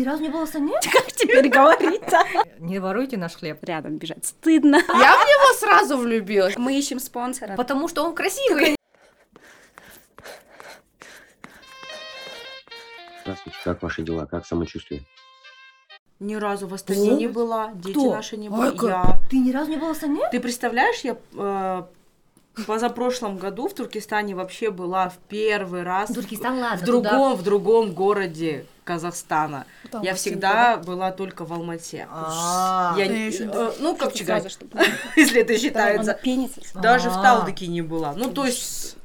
ни разу не было нет? Как теперь говорить-то? Не воруйте наш хлеб. Рядом бежать стыдно. Я в него сразу влюбилась. Мы ищем спонсора. Потому что он красивый. Здравствуйте, как ваши дела, как самочувствие? Ни разу в Астане не была, дети кто? наши не были. Я. Ты ни разу не была нет? Ты представляешь, я э, позапрошлом году в Туркестане вообще была в первый раз Туркестан, ладно. в другом, в другом городе Казахстана. я всегда была только в Алмате. А, не- я ещё э, ну, как чтобы если это считается. Даже в А. Талдыке не была. Ну, то есть,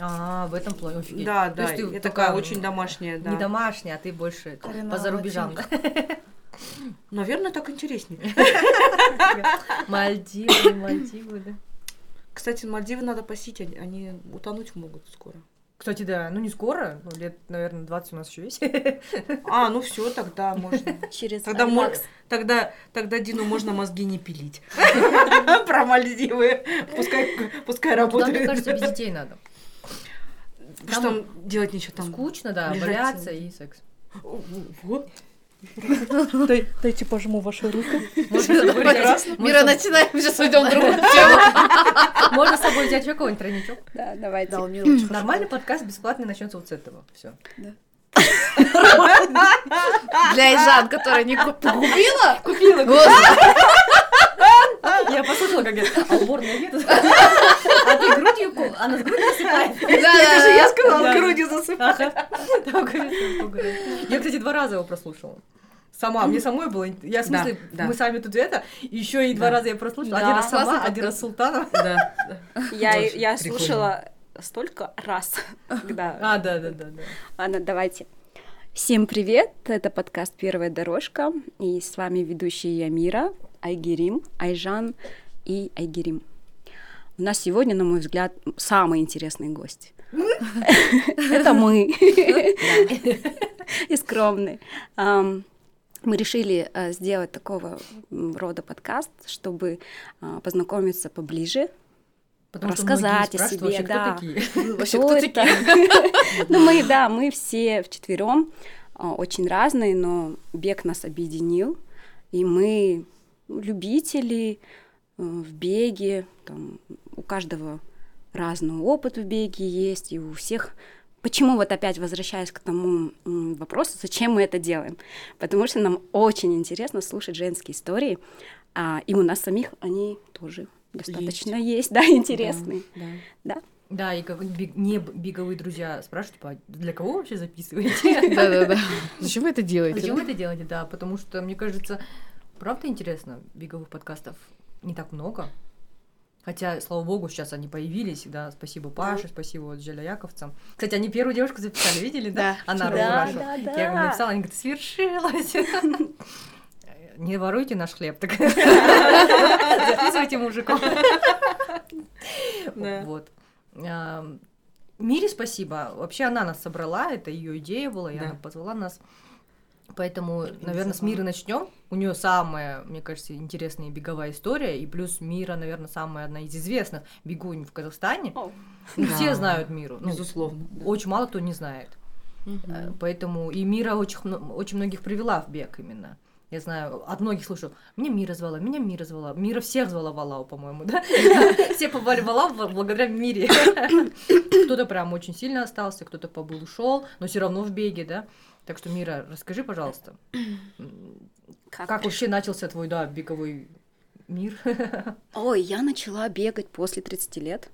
А, в этом плане, офигеть. да, То да, есть ты я такая такая, очень домашняя, да. Не домашняя, а ты больше по зарубежам. Наверное, так интереснее. Мальдивы, Мальдивы, да. Кстати, Мальдивы надо посетить, они утонуть могут скоро. Кстати, да, ну не скоро, ну, лет, наверное, 20 у нас еще есть. А, ну все, тогда можно. Через Тогда, Альмакс. тогда, тогда Дину можно мозги не пилить. Про Мальдивы. Пускай, пускай мне работает. кажется, без детей надо. Что делать нечего там? Скучно, да, валяться и секс. Вот. Дайте, пожму вашу руку. Мира, начинаем, сейчас уйдем в другую тему. Можно с собой взять еще какой-нибудь тройничок. Да, давайте. Нормальный подкаст бесплатный начнется вот с этого. Все. Для Ижан, которая не куп- купила? Купила. Господи. Я послушала, как я... А уборная нет? А ты грудью... ку- Она с грудью насыпает. Это же я сказала, Да. грудью говорит. Я, кстати, два раза его прослушала. Сама, мне самой было... Я, в Да, смысле, да. мы сами тут это, еще и два Да. раза я прослушала. Да. Один раз сама, один раз Султанов. Да. Я, я слушала столько раз. Когда... А, да, да, да, да. Ладно, давайте. Всем привет! Это подкаст «Первая дорожка». И с вами ведущие я Мира, Айгерим, Айжан и Айгерим. У нас сегодня, на мой взгляд, самый интересный гость. Это мы. И скромные. Ам, Мы решили э, сделать такого рода подкаст, чтобы а, познакомиться поближе, Потому что Рассказать многие о спрашивают себе, вообще, кто да. такие? Вообще, Кто кто это? Ну, мы, да, мы все вчетвером а, очень разные, но бег нас объединил, и мы любители э, в беге, там, каждого разный опыт в беге есть, и у всех Почему вот опять возвращаясь к тому вопросу, зачем мы это делаем? Потому что нам очень интересно слушать женские истории, а, и у нас самих они тоже достаточно есть, да, интересные. Да. Да. Да, и как бег- не беговые друзья спрашивают, типа, «А для кого вообще записываете? Да-да-да. Зачем вы это Зачем делаете? вы это делаете? Да, потому что, мне кажется, правда интересно, беговых подкастов не так много. Хотя, слава богу, сейчас они появились, да, спасибо Паше, спасибо вот Желя Яковцам. Кстати, они первую девушку записали, видели, да? Да. Она Да, Раша. да, Я им да. написала, они говорят, свершилось. Не воруйте наш хлеб, так записывайте мужиков. Да. Вот. А, Мире спасибо. Вообще она нас собрала, это ее идея была, и Да. она позвала нас. Поэтому, наверное, с Миры начнем. У нее самая, мне кажется, интересная беговая история, и плюс Мира, наверное, самая одна из известных бегунь в Казахстане. О. Ну, Да. Все знают Миру. Ну, Безусловно. да. Очень мало кто не знает. Мгм. Поэтому и Мира очень, очень многих привела в бег именно. Я знаю, от многих слышу, меня Мира звала, меня Мира звала. Мира всех звала Валау, по-моему, да? Все попали в Валау благодаря Мире. Кто-то прям очень сильно остался, кто-то побыл, ушел, но все равно в беге, да? Так что, Мира, расскажи, пожалуйста, Как как вообще начался твой, да, беговой мир? Ой, я начала бегать после 30 лет.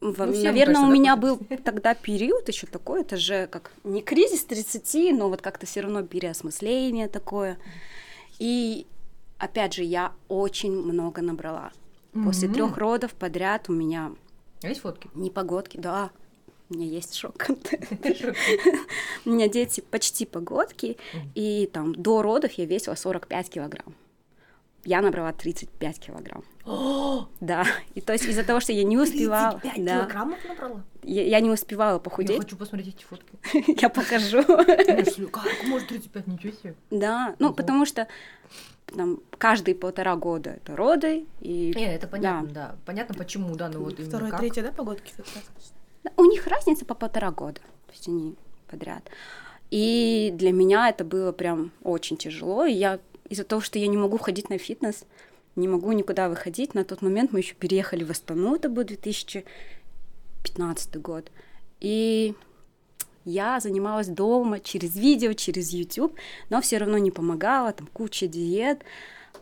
Во- Ну, всем, Наверное, кажется, у да, меня был тогда период еще такой, это же как не кризис 30, но вот как-то все равно переосмысление такое. И опять же, я очень много набрала. После Мгм. трех родов подряд у меня Есть фотки? не погодки, да, у меня есть шок. У меня дети почти погодки, и там до родов я весила 45 килограмм. Я набрала 35 килограмм. Да, и то есть из-за того, что я не успевала, 35 да, килограммов набрала? я, я не успевала Я похудеть, хочу посмотреть эти фотки. я покажу. Я Как может 35? Ничего себе. Да, ну потому что там каждые полтора года это роды, и Не, это понятно, да. Понятно, почему, да, ну вот Второй, как. третий, да, погодки как раз? У них разница по полтора года, то есть они подряд. И для меня это было прям очень тяжело. И я из-за того, что я не могу ходить на фитнес, не могу никуда выходить. На тот момент мы еще переехали в Астану, это был 2015 год. И я занималась дома через видео, через YouTube, но все равно не помогала, там куча диет.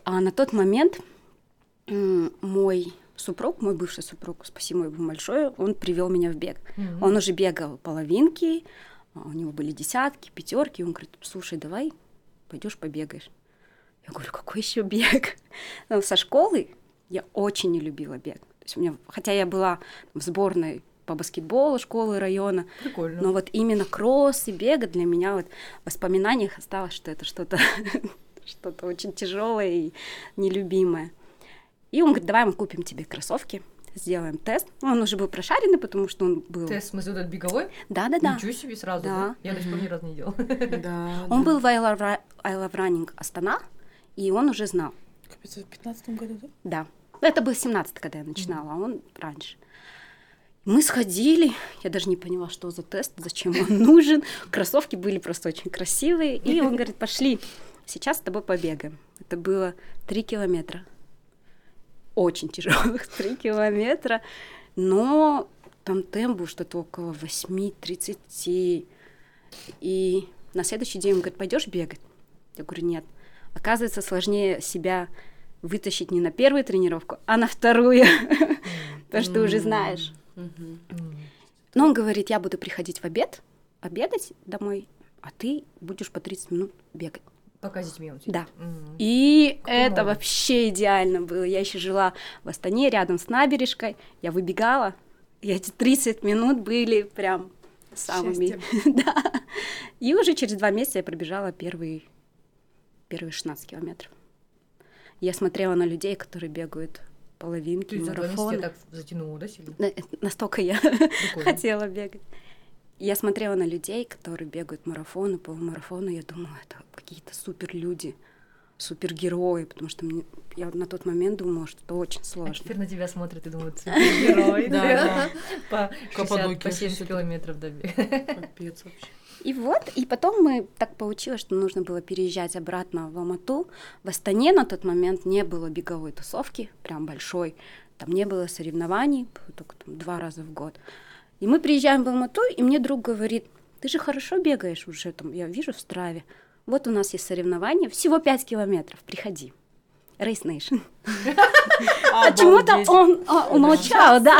А на тот момент мой супруг, мой бывший супруг, спасибо ему большое, он привел меня в бег. Мгм. Он уже бегал половинки, а у него были десятки, пятерки. Он говорит, слушай, давай пойдешь побегаешь. Я говорю, какой еще бег? Ну, со школы я очень не любила бег. То есть у меня, хотя я была в сборной по баскетболу школы района, Прикольно. но вот именно кросс и бега для меня вот в воспоминаниях осталось, что это что-то что-то очень тяжелое и нелюбимое. И он говорит, давай мы купим тебе кроссовки, сделаем тест. Ну, Он уже был прошаренный, потому что он был... Тест, в смысле, вот этот беговой? Да-да-да. Ничего себе сразу, Да. да? Я до сих пор ни разу не делала. Да. Он да. был в I Love, I Love Running Астана, и он уже знал. Капец, в 15 году, да? Да. Это был 17 когда я начинала, а он раньше. Мы сходили, я даже не поняла, что за тест, зачем он нужен. Кроссовки были просто очень красивые. И он говорит, пошли, сейчас с тобой побегаем. Это было 3 километра. Очень тяжелых 3 километра. Но там темп был что-то около 8-30. И на следующий день он говорит, пойдешь бегать? Я говорю, нет. Оказывается, сложнее себя вытащить не на первую тренировку, а на вторую. Потому что ты уже знаешь. Но он говорит, я буду приходить в обед, обедать домой, а ты будешь по 30 минут бегать. Пока с детьми он сидит. Да. М. И Какой это вообще идеально было. Я еще жила в Астане, рядом с набережкой. Я выбегала, и эти 30 минут были прям самыми. да. И уже через два месяца я пробежала первые, первые 16 километров. Я смотрела на людей, которые бегают половинки, Ты за два месяца так затянула, да, сильно? Э, Настолько я хотела бегать. Я смотрела на людей, которые бегают марафоны, полумарафоны, я думала, это какие-то супер люди, супергерои, потому что мне, я на тот момент думала, что это очень А сложно. теперь на тебя смотрят и думают, супергерой. Да. По 60, Каппадокия, по 70 60. километров до Капец вообще. И вот, и потом мы так получилось, что нужно было переезжать обратно в Алмату. В Астане на тот момент не было беговой тусовки, прям большой. Там не было соревнований, только там два раза в год. И мы приезжаем в Алмату, и мне друг говорит, ты же хорошо бегаешь уже, там, я вижу в Страве. Вот у нас есть соревнования, всего 5 километров, приходи. Race Nation. Почему-то Обалдеть. он а, умолчал, да.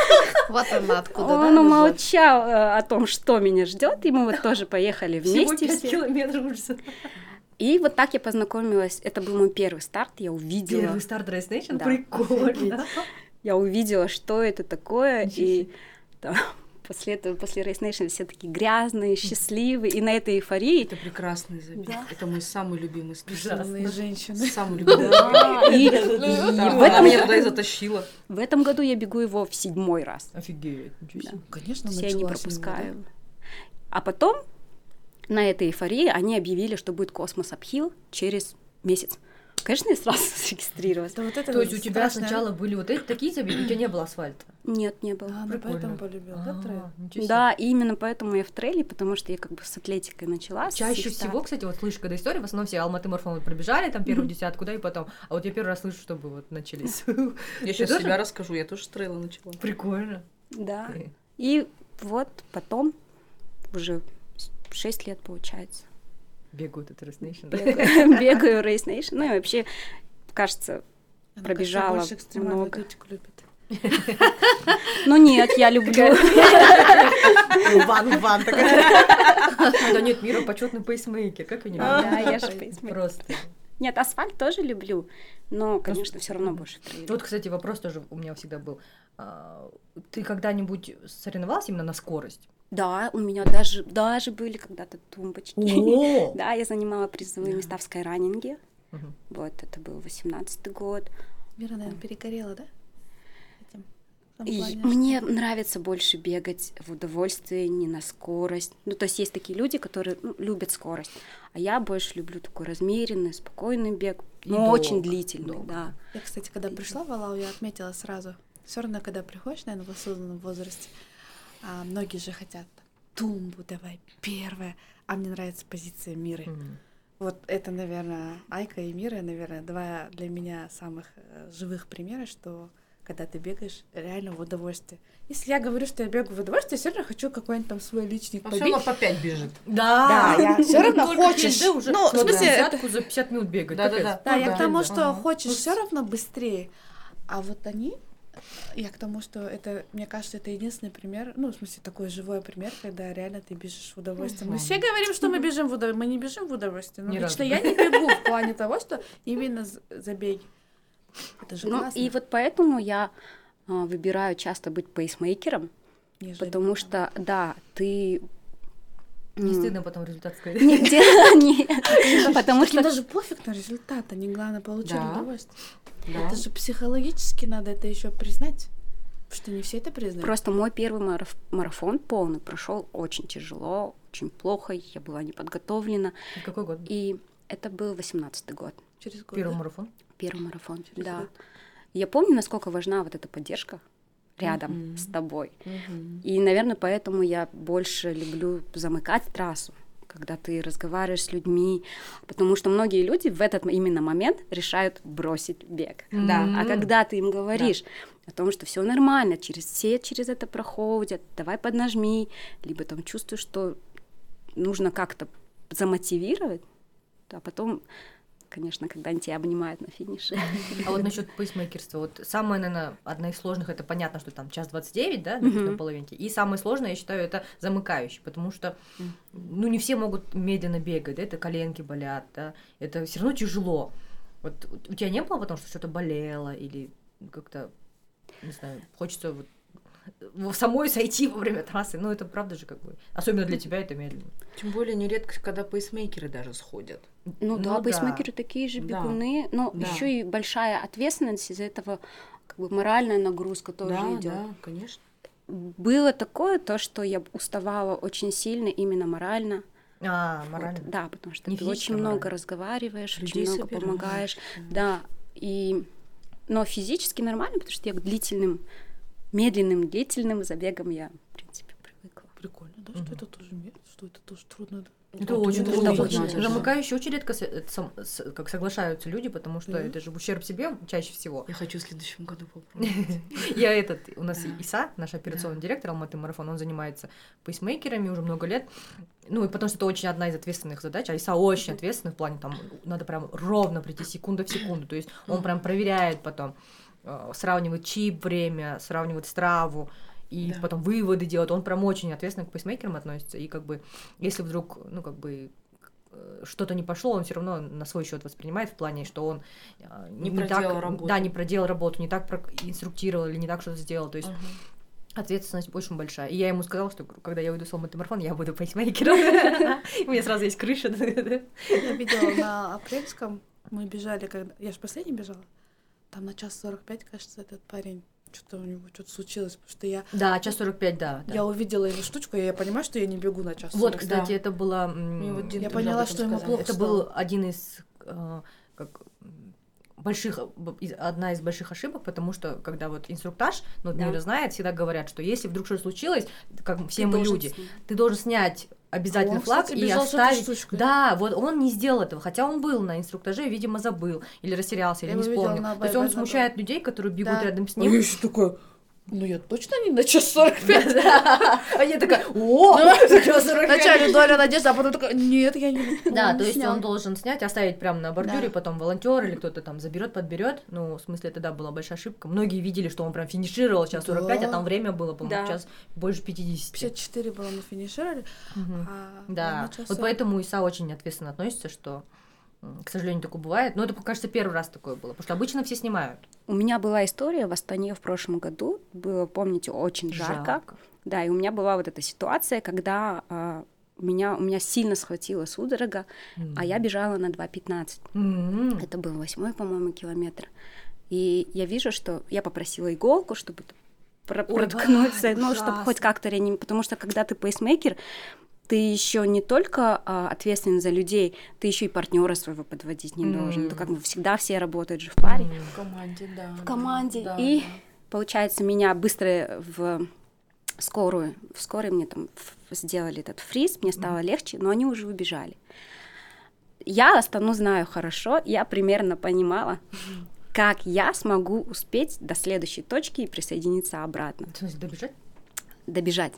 Вот она откуда, да? Он умолчал э, о том, что меня ждет, и мы вот тоже поехали Всего вместе 5 все. километров ужас. И вот так я познакомилась. Это был мой первый старт. Я увидела, Первый старт Race Nation? Прикольно. я увидела, что это такое. И. там, после этого, после Race Nation все такие грязные, счастливые. И на этой эйфории Это прекрасный забег. Да. Это мой самый любимый старт. Бедные женщины. Самый любимый. Да, и, и Да, в, Она этом, меня туда и затащила. в этом году я бегу его в седьмой раз. Офигеть. Конечно, я не пропускаю. А потом на этой эйфории они объявили, что будет космос Апхил через месяц. Конечно, я сразу зарегистрировалась. Да вот это То есть у тебя страшно. сначала были вот эти такие забеги, у тебя не было асфальта? Нет, не было. А, ну Прикольно. поэтому полюбил, да, трейл? А, себе. Да, и именно поэтому я в трейле, потому что я как бы с атлетикой начала. Чаще всего, кстати, вот слышу, когда история, в основном все Алматы марафон пробежали, там первую десятку, да, и потом. А вот я первый раз слышу, чтобы вот начались. Я сейчас себя расскажу. Я тоже с трейла начала. Прикольно. Да. И вот потом уже 6 лет получается. Бегают это Race Nation, да? Бегаю, Race Nation. Ну и вообще, кажется, Она, Пробежала кажется, много. любит. ну нет, я люблю. Ван, ван такая. Да нет, Мира почетный пейсмейкер, как я не Да, я же пейсмейкер. Просто. Нет, асфальт тоже люблю, но, конечно, все равно больше трейл. Вот, кстати, вопрос тоже у меня всегда был. А, Ты когда-нибудь соревновалась именно на скорость? Да, у меня даже, даже были когда-то тумбочки. О! Да, я занимала призовые Да. места в скайранинге. Вот, это был 18 год. Мира, наверное, перегорела, да? Этим. Плане, мне нравится больше бегать в удовольствие, не на скорость. Ну, то есть есть такие люди, которые ну, любят скорость, а я больше люблю такой размеренный, спокойный бег, И но долго, очень длительный, долго. да. Я, кстати, когда пришла в Алау, я отметила сразу. Все равно, когда приходишь, наверное, в осознанном возрасте, а, многие же хотят тумбу давай, первое. А мне нравится позиция Миры. М. Вот это, наверное, Айка и Мира, наверное, два для меня самых э, живых примера, что когда ты бегаешь реально в удовольствие. Если я говорю, что я бегаю в удовольствие, все равно хочу какой-нибудь там свой личник Он все побить. равно по пять бежит. Да, Да, я всё равно хочешь. уже, Ну, в ну, смысле, да, это- за 50 минут бегать. Да-да-да. капец. Да, Ну я да, к тому, да. что хочешь Ну, все равно быстрее. А вот они, я к тому, что это, мне кажется, это единственный пример, ну, в смысле, такой живой пример, когда реально ты бежишь в удовольствие. Мы все говорим, что мы бежим в удовольствие, мы не бежим в удовольствие. Но Ни лично разу. я не бегу в плане того, что именно забеги. Это же Ну, классно. и вот поэтому я а, выбираю часто быть пейсмейкером, Нежели- потому что, да, ты... Не стыдно потом результат сказать. Нигде нет. Потому что даже пофиг на результат, а не главное получить Да. удовольствие. Да. Это же психологически надо это еще признать, что не все это признают. просто мой первый мараф- марафон полный прошел очень тяжело, очень плохо, я была не подготовлена. Какой год? И это был 18-й год, через год. Первый да? марафон? первый марафон. Через Да. год. Я помню, насколько важна вот эта поддержка рядом Мгм. с тобой. Мгм. И, наверное, поэтому я больше люблю замыкать трассу, когда ты разговариваешь с людьми, потому что многие люди в этот именно момент решают бросить бег. Да. А когда ты им говоришь о том, что все нормально, через все через это проходят, давай поднажми, либо там чувствуешь, что нужно как-то замотивировать, а потом, конечно, когда они тебя обнимают на финише. А вот насчет пейсмейкерства, вот самое, наверное, одна из сложных, это понятно, что там час 29, да, Мгм. на половинке. И самое сложное, я считаю, это замыкающий, потому что, ну, не все могут медленно бегать, да, это коленки болят, да, это все равно тяжело. Вот у тебя не было потому что что-то болело или как-то, не знаю, хочется вот самой сойти во время трассы, ну, это правда же как бы, особенно для тебя это медленно. Тем более не редкость, когда пейсмейкеры даже сходят. Ну, Ну да, да. пейсмейкеры такие же Да. бегуны, но Да. еще и большая ответственность из-за этого, как бы моральная нагрузка тоже да, идет. да, конечно. Было такое, то, что я уставала очень сильно именно морально. А, Вот, морально. да, потому что Не ты очень а много морально. разговариваешь, Людей очень много собираешь. помогаешь. Да, и... Но физически нормально, потому что я к длительным, медленным, длительным забегам я, в принципе, привыкла. Прикольно, да, что это тоже что это тоже трудно. да? Это очень это трудно. очень очень тяжело. Замыкающие очень редко с- с- как соглашаются люди, потому что Да. это же в ущерб себе чаще всего. Я хочу в следующем году попробовать. Я этот, у нас. Иса, наш операционный директор Алматы Марафон, он занимается пейсмейкерами уже много лет. Ну, и потому что это очень одна из ответственных задач, а Иса очень ответственный в плане, там, надо прям ровно прийти секунда в секунду, то есть он прям проверяет потом, э, сравнивает чип время, сравнивает страву, и Да. потом выводы делает. Он прям очень ответственно к пейсмейкерам относится, и как бы, если вдруг, ну, как бы, э, что-то не пошло, он все равно на свой счет воспринимает в плане, что он э, Не так, проделал работу. да, не проделал работу, не так инструктировал или не так что-то сделал. То есть Ага. ответственность очень большая. И я ему сказала, что когда я уйду с Алматы марафон, я буду пейсмейкером. У меня сразу есть крыша. Я видела на апрельском, мы бежали, когда... Я же последний бежала. Там на час 45, кажется, этот парень. Что-то у него что-то случилось, потому что я, Да, час 45, да. да. я увидела его штучку, и я понимаю, что я не бегу на час Вот, 45. кстати, Да. это было... вот Я поняла, что ему плохо Это стало. был один из э, как больших, одна из больших ошибок, потому что когда вот инструктаж, ну, Да. Знает, всегда говорят, что если вдруг что-то случилось, как все Ты мы люди, с ним. ты должен снять обязательно Он, флаг кстати, и оставить. Да, вот он не сделал этого, хотя он был на инструктаже, видимо, забыл или растерялся, или Я не вспомнил. То есть он забыл. смущает людей, которые бегут Да. рядом с А ним. я еще такая, ну я точно не на час 45. А я такая, о, Вначале доля надежды, а потом такая, нет, я не Да, то есть снял». он должен снять, оставить прямо на бордюре, Да. потом волонтер или кто-то там заберет, подберет. Ну, в смысле, тогда была большая ошибка. Многие видели, что он прям финишировал час 45, а Да. там время было, по-моему, Да. час больше 50. 54 было мы финишировали, а Да, на час вот 40. поэтому Иса очень ответственно относится, что, к сожалению, такое бывает. Но это, кажется, первый раз такое было, потому что обычно все снимают. У меня была история в Астане в прошлом году. Было, помните, очень жарко. Да, и у меня была вот эта ситуация, когда а, меня, у меня сильно схватила судорога, а я бежала на 2.15. М. Это был восьмой, по-моему, километр. И я вижу, что я попросила иголку, чтобы про- Ой, проткнуться, ну, чтобы ужасно. хоть как-то реанимировать. Потому что когда ты пейсмейкер, ты еще не только а, ответственен за людей, ты еще и партнера своего подводить не должен. М. То как бы всегда все работают же в паре. В команде, да. В команде. Да, И да. получается, меня быстро в скорую. В скорой мне там сделали этот фриз, мне стало легче, но они уже убежали. Я Астану знаю хорошо, я примерно понимала, как я смогу успеть до следующей точки и присоединиться обратно, добежать? Добежать.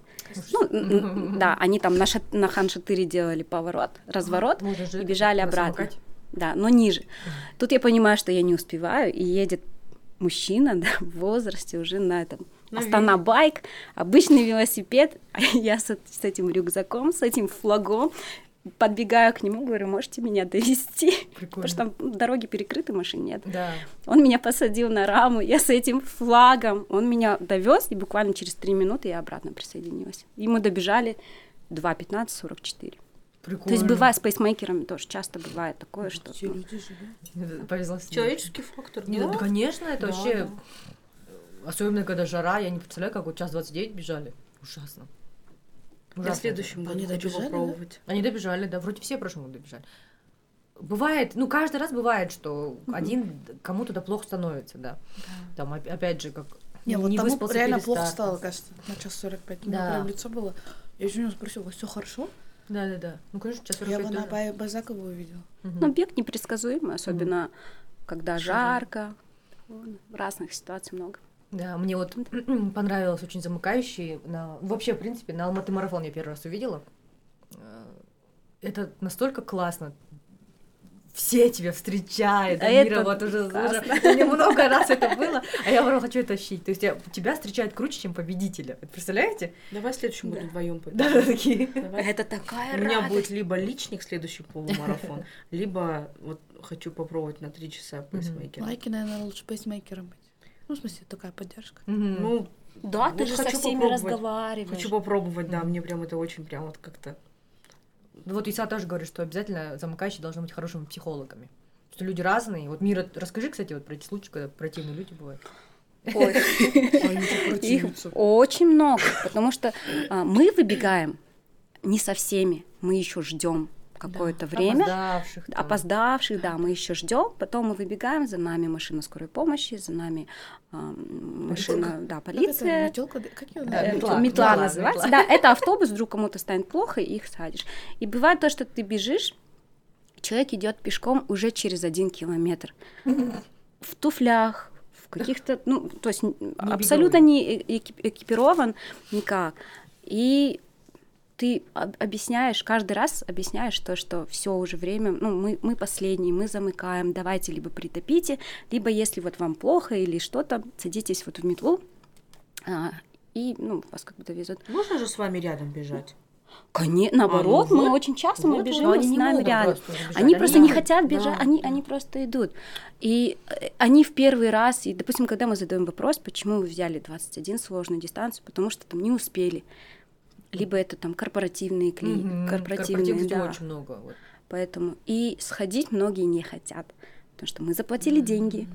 Ну, да, они там на, Шат- на Хан-Шатыре делали поворот, разворот, и бежали обратно. Да, но ниже. Тут я понимаю, что я не успеваю, и едет мужчина да, в возрасте уже на этом На Астана байк, обычный велосипед, а я с, с этим рюкзаком, с этим флагом подбегаю к нему, говорю, можете меня довести? Прикольно. Потому что там ну, дороги перекрыты, машин нет. Да. Он меня посадил на раму, я с этим флагом, он меня довез, и буквально через три минуты я обратно присоединилась. И мы добежали 2.15.44. Прикольно. То есть бывает с пейсмейкерами тоже часто бывает такое, что... Ну. Повезло с. Человеческий фактор, да? да, конечно, это Да, вообще... да. Особенно, когда жара, я не представляю, как вот час 29 бежали. Ужасно. Я в Ужасно. следующем году Они хочу добежали, да? попробовать. Они добежали, да, вроде все в прошлом году добежали. Бывает, ну, каждый раз бывает, что один кому-то да плохо становится, да. Там, оп- опять же, как Не, вот тому реально плохо стало, кажется, на час 45. У меня Да. прям лицо было. Я еще у него спросила, все хорошо? Да-да-да. Ну, конечно, час Я 45 его на тоже. Бай- Базакову увидела. Мгм. Ну, бег непредсказуемый, особенно когда жарко. Вон, Разных ситуаций много. Да, мне вот понравилось очень замыкающий. На... Вообще, в принципе, на Алматы марафон я первый раз увидела. Э, Это настолько классно. Все тебя встречают, А Амира это вот уже, уже классно. у меня много раз это было, а я прям хочу это ощутить. То есть я- тебя встречают круче, чем победителя. Это Представляете? Давай в следующем году Да. вдвоем Да, такие. Давай. Это такая У меня будет либо личник следующий полумарафон, либо вот хочу попробовать на три часа пейсмейкера. Лайки, наверное, лучше пейсмейкером быть. Ну, в смысле, такая поддержка. Мгм. Ну, Да, ты Вот же со всеми попробовать. разговариваешь. хочу попробовать, да, мне прям это очень прям вот как-то... Вот Иса тоже говорит, что обязательно замыкающие должны быть хорошими психологами. Что люди разные. Вот Мира, расскажи, кстати, вот про эти случаи, когда противные люди бывают. Ой. Их очень много, потому что а, мы выбегаем не со всеми, мы еще ждем какое-то время. Опоздавших. там. Опоздавших, да, мы еще ждем, потом мы выбегаем, за нами машина скорой помощи, за нами а, машина, да, полиция. Метелка, как ее Да, Э, метла, метла, метла, называется. метла. Да, это автобус, вдруг кому-то станет плохо, и их садишь. И бывает то, что ты бежишь, человек идет пешком уже через один километр. В туфлях, в каких-то, ну, то есть н- абсолютно не э- экип- экипирован никак. И ты об- объясняешь, каждый раз объясняешь то, что все уже время, ну, мы, мы последние, мы замыкаем, давайте либо притопите, либо если вот вам плохо или что-то, садитесь вот в метлу, а, и, ну, вас как бы довезут. Можно же с вами рядом бежать? Конечно, наоборот, ну мы вот, очень часто мы вот, бежим Но с они не нами рядом. просто убежать. Они просто не хотят бежать, да. они, они просто идут. И э, они в первый раз, и, допустим, когда мы задаем вопрос, почему вы взяли 21 сложную дистанцию, потому что там не успели. Либо это там корпоративные клии, Мгм. корпоративные, да. очень много. вот. Поэтому и сходить многие не хотят, потому что мы заплатили деньги,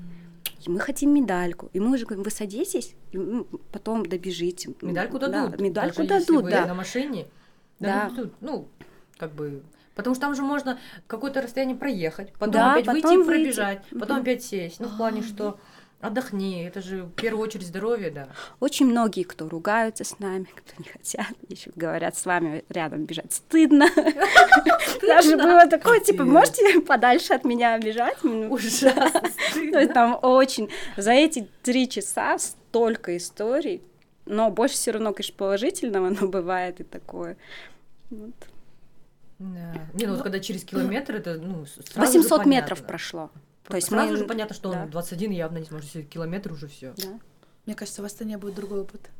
и мы хотим медальку, и мы уже говорим, вы садитесь, и потом добежите. Медальку Да, дадут. медальку даже если дадут, вы да. на машине. Да. дадут. Ну, как бы... Потому что там же можно какое-то расстояние проехать, потом Да, опять выйти потом и пробежать, выйти. потом Мгм. опять сесть. Ну, в плане, что отдохни. Это же в первую очередь здоровье, да. Очень многие, кто ругаются с нами, кто не хотят, еще говорят, с вами рядом бежать стыдно. Даже было такое, типа, можете подальше от меня бежать? Ну, Ужасно там очень... За эти три часа столько историй, но больше все равно, конечно, положительного, но бывает и такое. Вот. Да. Не, ну вот когда через километр, это, ну, с- сразу же 800 метров прошло. То есть сразу мы- же понятно, что да. он 21 явно не сможет, километр уже все. Да. Мне кажется, в Астане будет другой опыт.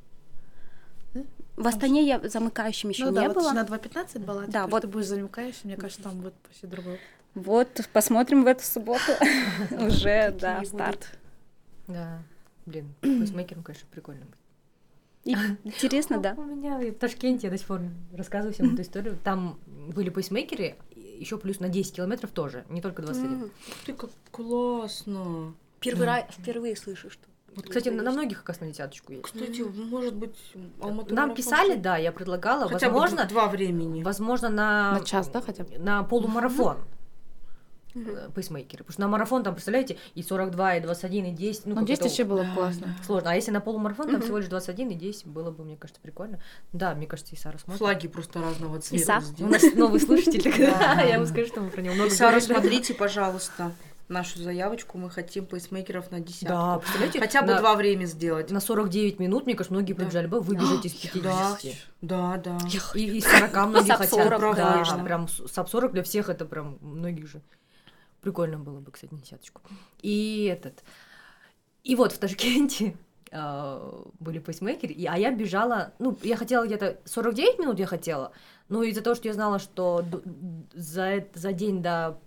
В Астане я замыкающим еще ну не да, вот было. на 2.15 была, Да, вот. вот ты будешь замыкающим, мне кажется, там будет вообще другой опыт. Вот, посмотрим в эту субботу. Уже, да, старт. Да. Блин, пейсмейкером, конечно, прикольно быть. И Интересно, да. У меня в Ташкенте, я до сих пор рассказываю всем эту историю, там были пейсмейкеры, еще плюс на 10 километров тоже, не только 21. Ух ты, как классно. Первый раз, впервые слышу, что. Вот, кстати, на, на многих, оказывается, на десяточку есть. Кстати, может быть, Алматы Нам писали, да, я предлагала, Хотя бы возможно, два времени. возможно, на... На час, да, хотя бы? На полумарафон. Э, пейсмейкеры. Потому что на марафон там, представляете, и 42, и 21, и 10. Ну, Ну, здесь какой-то вообще было Да, классно. Сложно. А если на полумарафон, там Мгм. всего лишь 21 и 10, было бы, мне кажется, прикольно. Да, мне кажется, и Сара смотрит. Флаги просто разного цвета. Иса? У нас новый слушатель, Да. я ему скажу, что мы про него много Сара, смотрите, пожалуйста, нашу заявочку. Мы хотим пейсмейкеров на десятку. Да, представляете? Хотя бы на- два время сделать. На 49 минут, мне кажется, многие Да. побежали бы выбежать из 50. Да, да. И из 40 многие хотят. 40, да, прям sub 40 для всех это прям многих же. Прикольно было бы, кстати, на десяточку. И этот. И вот в Ташкенте а, были пейсмейкеры, и, а я бежала, ну, я хотела где-то 49 минут я хотела, но из-за того, что я знала, что за, за день до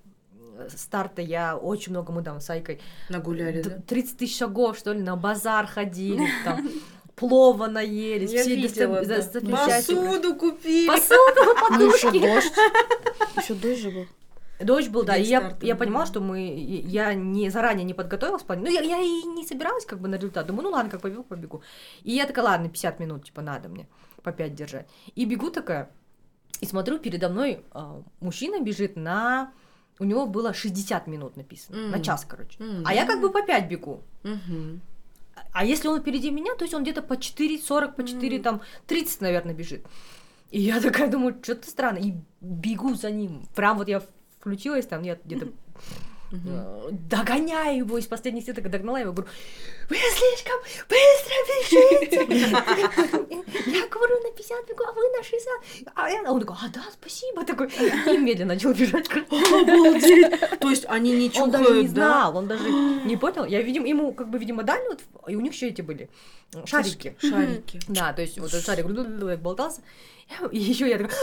старта я очень много, мы там с Айкой Нагуляли, Д- да? 30 тысяч шагов, что ли, на базар ходили, там плова наелись, Я все видела, да. Посуду купили. Посуду, Ну, еще подушки. дождь. Еще дождь же был. Дождь был, да, и я, я понимала, что мы, я не заранее не подготовилась, плане- ну, я, я и не собиралась как бы на результат, думаю, ну ладно, как побегу, побегу. И я такая, ладно, 50 минут, типа, надо мне по 5 держать. И бегу такая, и смотрю, передо мной а, мужчина бежит на... У него было 60 минут написано, на М. час, короче. М. А я как бы по 5 бегу. Мгм. А если он впереди меня, то есть он где-то по 4.40, по 4, там, 30, наверное, бежит. И я такая думаю, что-то странно. И бегу за ним. Прям вот я включилась, там, я где-то э, догоняю его из последних сил, так догнала его, говорю, вы слишком быстро бежите. Я говорю, на 50 бегу, а вы на 60. А а он такой, а да, спасибо, такой. И медленно начал бежать. Обалдеть! То есть они не Он даже не знал, он даже не понял. Я, видимо, ему, как бы, видимо, дали, вот, и у них еще эти были э, шарики. Шарики. Да, то есть вот этот шарик болтался. И еще я такая,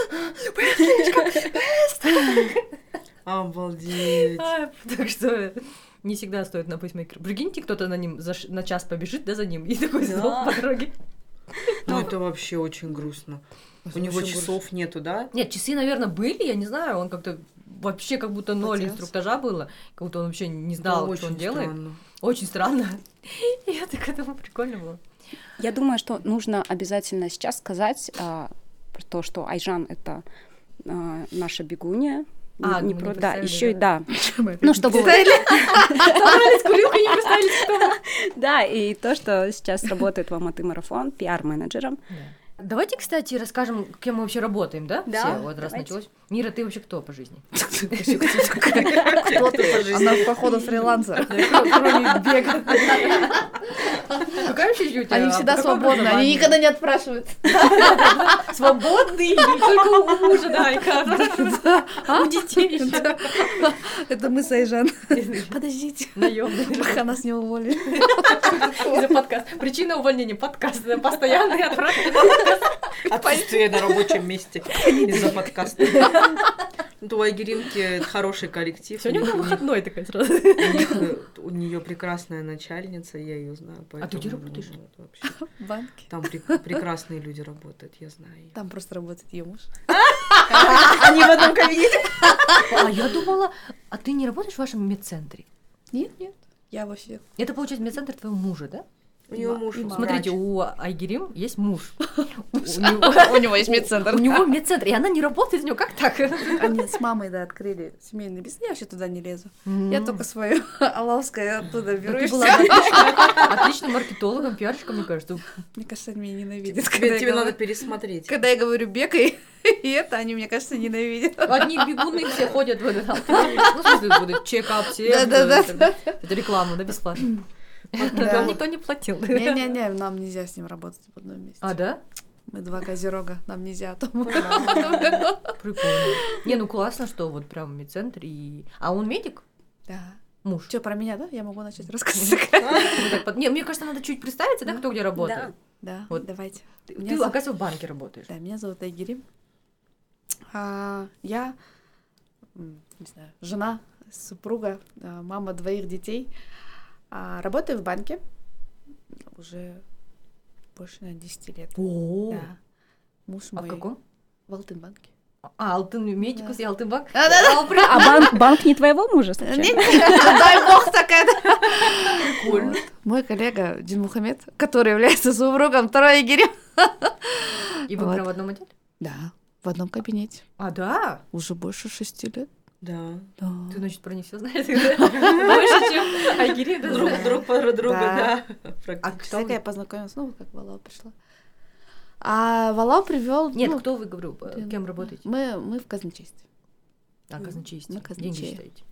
«Вы слишком быстро!» Обалдеть. А, Так что не всегда стоит на пейсмейкер. Прикиньте, кто-то на ним за на час побежит, да, за ним, и такой Да. сдох по дороге. Ну это вообще очень грустно. У него часов нету, да? Нет, часы, наверное, были, я не знаю, он как-то вообще как будто ноль Потерялся. инструктажа было, как будто он вообще не знал, Это что он делает. странно. Очень странно. И я так этому прикольно было. Я думаю, что нужно обязательно сейчас сказать а, про то, что Айжан это а, наша бегунья. А, не не про- да, еще и да. Ну, чтобы да, и то, что сейчас работает в Алматы марафон пиар-менеджером. Давайте, кстати, расскажем, кем мы вообще работаем, да? Да, Все, вот раз давайте. началось. Мира, ты вообще кто по жизни? Кто ты по жизни? Она, походу, фрилансер. Кроме бега. Какая вообще у тебя? Они всегда свободны, они никогда не отпрашивают. Свободный, только у мужа, да, и как. У детей. Это мы с Айжан. Подождите, Наемный. пока нас не уволили. За подкаст. Причина увольнения подкаста. Постоянный отправки. Отсутствие на рабочем месте из-за подкаста. Ну, У Айгеринки это хороший коллектив. Сегодня У них- выходной такая сразу. у э, У нее прекрасная начальница, я ее знаю. А ты где работаешь? ну, вообще. В банке. Там прек- прекрасные люди работают, я знаю. Там просто работает ее муж. Они в одном кабинете. А я думала, а ты не работаешь в вашем медцентре? Нет, нет. Я во всех. Это, получается, медцентр твоего мужа, да? У нее муж Смотри, Смотрите, у Айгерим есть муж. У него- него есть медцентр. У него медцентр, и она не работает у него. Как так? Они с мамой, да, открыли семейный бизнес. Я вообще туда не лезу. Я только свое алавское оттуда беру. ты и была отличным, маркетологом, пиарщиком, мне кажется. Мне кажется, они меня ненавидят. когда Тебе, надо говорю- пересмотреть. Когда я говорю бегай, и это, они, мне кажется, ненавидят. Одни бегуны все ходят в этот. Ну, в смысле, чекап все. Да-да-да. Это реклама, да, бесплатно. Вам никто не платил. Не-не-не, нам нельзя с ним работать в одном месте. А, да? Мы два козерога, нам нельзя. Прикольно. Не, ну классно, что вот прям медцентр и... А он медик? Да. Муж. Что, про меня, да? Я могу начать рассказывать? Не, мне кажется, надо чуть представиться, да, кто где работает. Да, Вот. давайте. Ты, ты, оказывается, в банке работаешь. Да, меня зовут Айгерим. А, я, не знаю, жена, супруга, а, мама двоих детей. А, работаю в банке уже больше, на 10 лет. О, Да. Муж а мой в каком? в Алтынбанке. А, Алтын Медикус Да. и Алтынбанк? Да-да-да. А, прикольно. А банк, банк не твоего мужа, случайно? Нет, дай бог такая. Прикольно. Мой коллега Дин Мухаммед, который является супругом второй Айгерим. И вы прям в одном отделе? Да, в одном кабинете. А, да? Уже больше шести лет. Да. Да. Ты, значит, про них все знаешь? Больше, чем Айгири. Друг, друг про друга, Да. А кстати, я познакомилась, ну, как Валау пришла. А Валау привел. Нет, ну, кто вы, говорю, ты- кем работаете? Мы, мы в казначействе. А, казначействе. Мы Деньги считаете.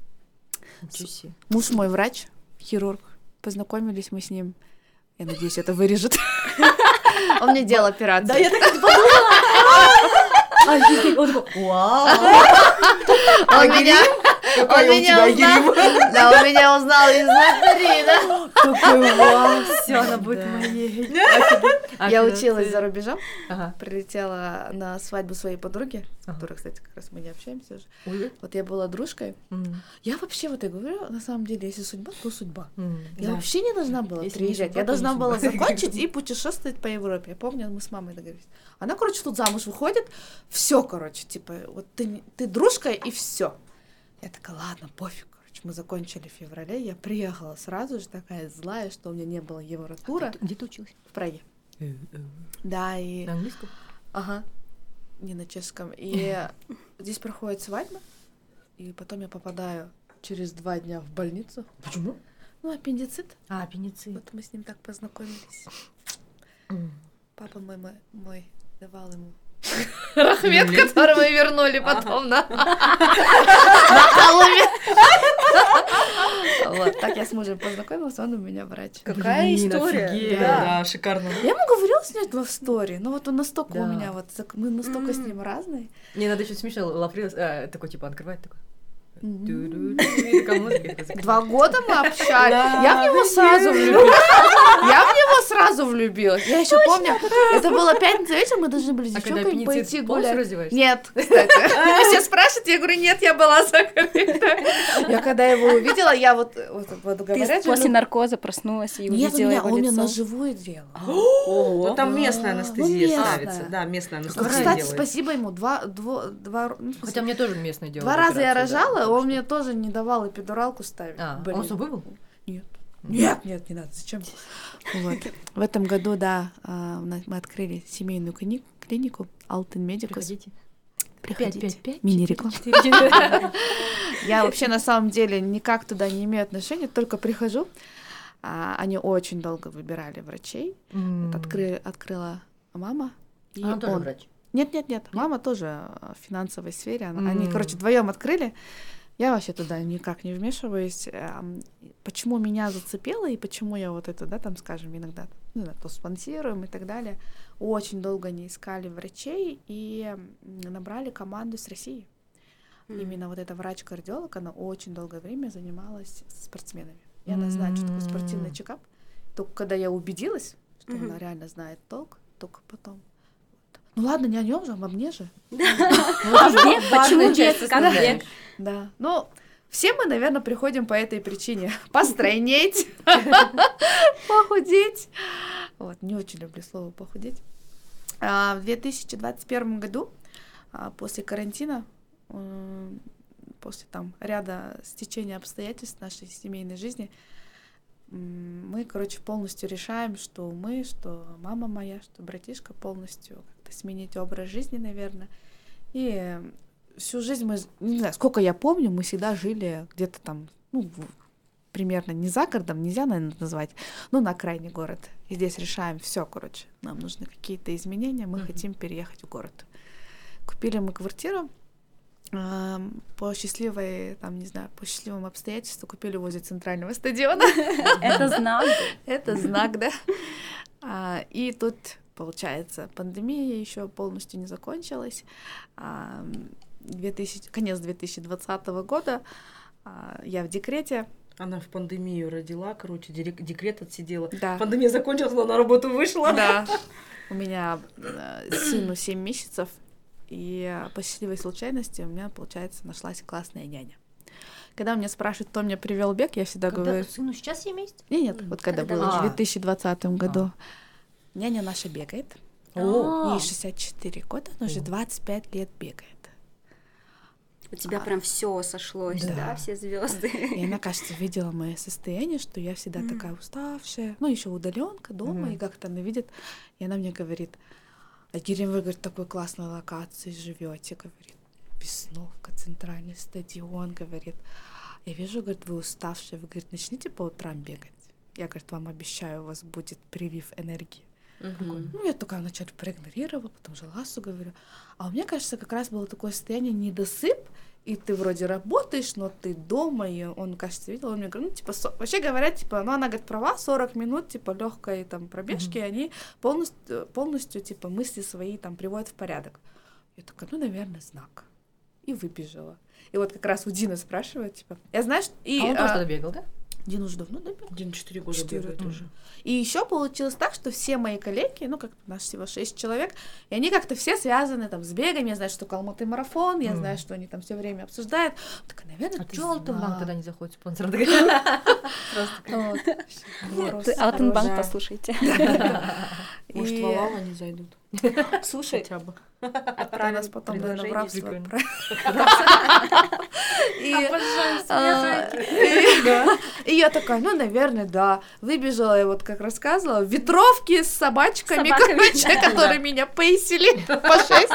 Себе. Муж мой врач, хирург. Познакомились мы с ним. Я надеюсь, это вырежет. Он мне делал операцию. Да, я так и подумала. Офигеть. Он такой, вау. Он меня, он меня узнал. Да, он меня узнал из витрины. Все, она будет моей. Я училась за рубежом, прилетела на свадьбу своей подруги, с которой, кстати, как раз мы не общаемся уже. Вот я была дружкой. Я вообще вот я говорю, на самом деле, если судьба, то судьба. Я вообще не должна была приезжать. Я должна была закончить и путешествовать по Европе. Я помню, мы с мамой договорились. Она, короче, тут замуж выходит. Все, короче, типа, вот ты, ты дружка и все. Я такая, ладно, пофиг. Мы закончили в феврале. Я приехала сразу же такая злая, что у меня не было евротура Ты- Где ты училась? в Праге. Да, и... На английском? Ага. Не на чешском. И здесь проходит свадьба. И потом я попадаю через два дня в больницу. Почему? Ну, аппендицит. А, аппендицит. Вот мы с ним так познакомились. Папа мой, мой, мой давал ему рахмет, который мы вернули потом на на Колуме. Вот, так я с мужем познакомилась, он у меня врач. Какая история? Да. Шикарно. Я ему говорила снять love story, но вот он настолько у меня вот, мы настолько с ним разные. Мне надо еще смешно Лафрил э, такой, типа, открывать такой. Два года мы общались. Я в него сразу влюбилась. Я в него сразу влюбилась. Я еще помню, это было пятница вечером, мы должны были с А когда девчонками пойти гулять. Нет, кстати. Меня все спрашивают, я говорю, нет, я была закрыта. Я когда его увидела, я вот, Ты после ну, наркоза проснулась и Нет, у увидела меня, его он мне лицо. на живую делал. Ну, там местная Ну, анестезия ставится. Да, местная анестезия Кстати, спасибо ему. Два, ну, Хотя мне тоже местное дело. два раза я рожала, он мне тоже не давал эпидуралку ставить. А, Блин. он с тобой был? Нет. Нет, нет, не надо. Зачем? Вот. В этом году, да, а, мы открыли семейную клини- клинику Алтын Медикус. Приходите. Приходите. Мини-реклама. Я вообще на самом деле никак туда не имею отношения, только прихожу. А, Они очень долго выбирали врачей. Открыла мама. И он тоже врач. Нет, нет, нет. Мама тоже в финансовой сфере. Они, короче, вдвоем открыли. Я вообще туда никак не вмешиваюсь. Почему меня зацепило и почему я вот это, да, там, скажем, иногда ну, да, то спонсируем и так далее. Очень долго не искали врачей и набрали команду с России. Именно вот эта врач-кардиолог, она очень долгое время занималась спортсменами. И она знает, что такое спортивный чекап. Только когда я убедилась, что Мгм. она реально знает толк, только потом. Ну ладно, не о нем же, а мне же. Ну, А Почему бег? Да. Ну, все мы, наверное, приходим по этой причине. Постройнеть, похудеть. Вот, не очень люблю слово похудеть. А, В 2021 году, а, после карантина, после там ряда стечения обстоятельств нашей семейной жизни, мы, короче, полностью решаем, что мы, что мама моя, что братишка полностью сменить образ жизни, наверное. И всю жизнь мы, не знаю, сколько я помню, мы всегда жили где-то там, ну, примерно не за городом, нельзя, наверное, назвать, ну, на окраине город. И здесь решаем все, короче, нам нужны какие-то изменения, мы Мгм. хотим переехать в город. Купили мы квартиру, по счастливой, там, не знаю, по счастливым обстоятельствам купили возле центрального стадиона. Это знак. Это знак, да. А, И тут, получается, пандемия еще полностью не закончилась. А, 2000, конец 2020 года а, я в декрете. Она в пандемию родила, короче, декрет отсидела. Да. Пандемия закончилась, она на работу вышла. Да. У меня э, сыну 7 месяцев, и по счастливой случайности у меня, получается, нашлась классная няня. Когда меня спрашивают, кто меня привел бег, я всегда Когда говорю... сыну сейчас 7 месяцев? Нет, нет, вот когда Когда было, в А. 2020 году. Няня наша бегает. О. Ей 64 года, она уже 25 лет бегает. У тебя прям все сошлось, Да. да, все звезды. И она, кажется, видела мое состояние, что я всегда такая уставшая. Ну, еще удаленка дома, Мгм. и как-то она видит. И она мне говорит, а Гирин, вы, говорит, такой классной локации живете, говорит. Весновка, центральный стадион, говорит. Я вижу, говорит, вы уставшие. Вы, говорит, начните по утрам бегать. Я, говорит, вам обещаю, у вас будет прилив энергии. Мгм. Ну, я только вначале проигнорировала, потом же Ласу говорю. А у меня, кажется, как раз было такое состояние недосып, и ты вроде работаешь, но ты дома, и он, кажется, видел, он мне говорит, ну, типа, со- вообще говоря, типа, ну, она говорит, права, 40 минут, типа, легкой там пробежки, они полностью, полностью, типа, мысли свои там приводят в порядок. Я такая, ну, наверное, знак. И выбежала. И вот как раз у Дины спрашивают, типа, я что... И, А он тоже а, тогда бегал, да? Дина уже давно добегала. Один четыре года Четыре, бегает мгм. уже. И еще получилось так, что все мои коллеги, ну, как нас всего шесть человек, и они как-то все связаны там с бегом. Я знаю, что такое Алматы марафон, я Мгм. знаю, что они там все время обсуждают. Так, наверное, А знала. тогда не заходит спонсор? Алтенбанк послушайте. Может, в Алау они зайдут? Слушай, Хотя бы. это нас потом, наверное, в рабство. И, а, и- я такая, ну, наверное, да. Выбежала, я вот как рассказывала, в ветровке с собачками, короче, которые меня поясили по шесть.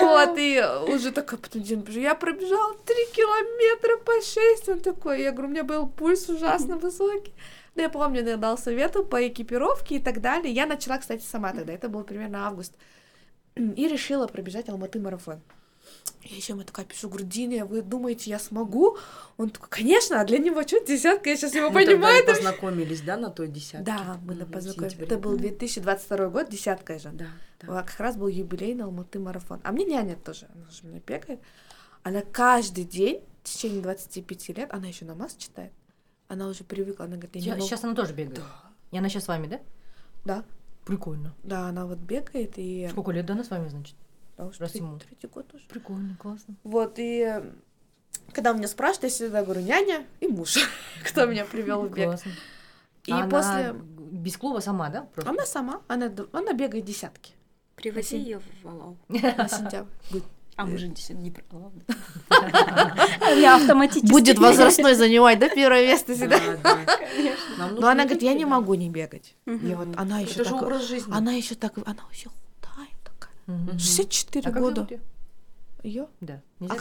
Вот, и уже такая, потом я пробежала три километра по шесть. Он такой, я говорю, у меня был пульс ужасно высокий. Ну, я помню, он дал советы по экипировке и так далее. Я начала, кстати, сама тогда, это был примерно август. И решила пробежать Алматы марафон. Я еще ему такая пишу, говорю, Диня, вы думаете, я смогу? Он такой, конечно, а для него что, десятка, я сейчас его Мы тогда понимаю. и познакомились, да, на той десятке? Да, мы на познакомились. Это был 2022 год, десятка же. Да, да. Как раз был юбилейный Алматы марафон. А мне няня тоже, она же меня бегает. Она каждый день в течение 25 лет, она еще намаз читает. Она уже привыкла, она говорит, я не могу. Сейчас она тоже бегает. И она сейчас с вами, да? Да, Прикольно. да, она вот бегает, и... Сколько лет, да, она с вами, значит? Да, уж раз третий- ему? третий год уже. Прикольно, классно. Вот, и э, когда меня спрашивает, я всегда говорю, няня и муж, кто меня привел в бег. Классно. И она после... без клуба сама, да? Просто? Она сама, она, она бегает десятки привози ее в Валау. на сентябрь. А мы же не про Валау. Я автоматически. Будет возрастной занимать, да, первое место всегда. Но она говорит, я не могу не бегать. И Мгм. вот она еще Это же так... образ жизни. Она еще так... Она еще худая такая. Мгм. 64 А года. Ее? Да. Нельзя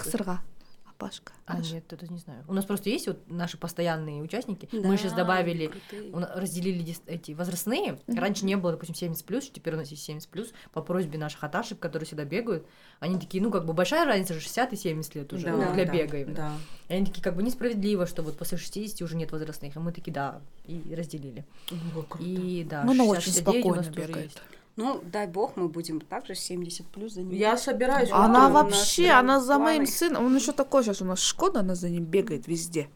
Апашка. А, нет, это не знаю. У нас просто есть вот наши постоянные участники. Да, Мы сейчас добавили, крутые. у нас разделили эти возрастные. Раньше не было, допустим, 70 плюс, теперь у нас есть 70 плюс. По просьбе наших аташек, которые всегда бегают, они такие, ну, как бы большая разница же 60 и 70 лет уже Да, ну, для да, бега именно. Да. И они такие, как бы несправедливо, что вот после 60 уже нет возрастных. И мы такие, да, и разделили. Круто. И да, Ну, она 60, очень 69 у нас спокойно тоже бегает. есть. Ну, дай бог, мы будем также 70 плюс заниматься. Я собираюсь. Она вообще, она за моим планы. сыном, он еще такой сейчас у нас Шкода, она за ним бегает везде.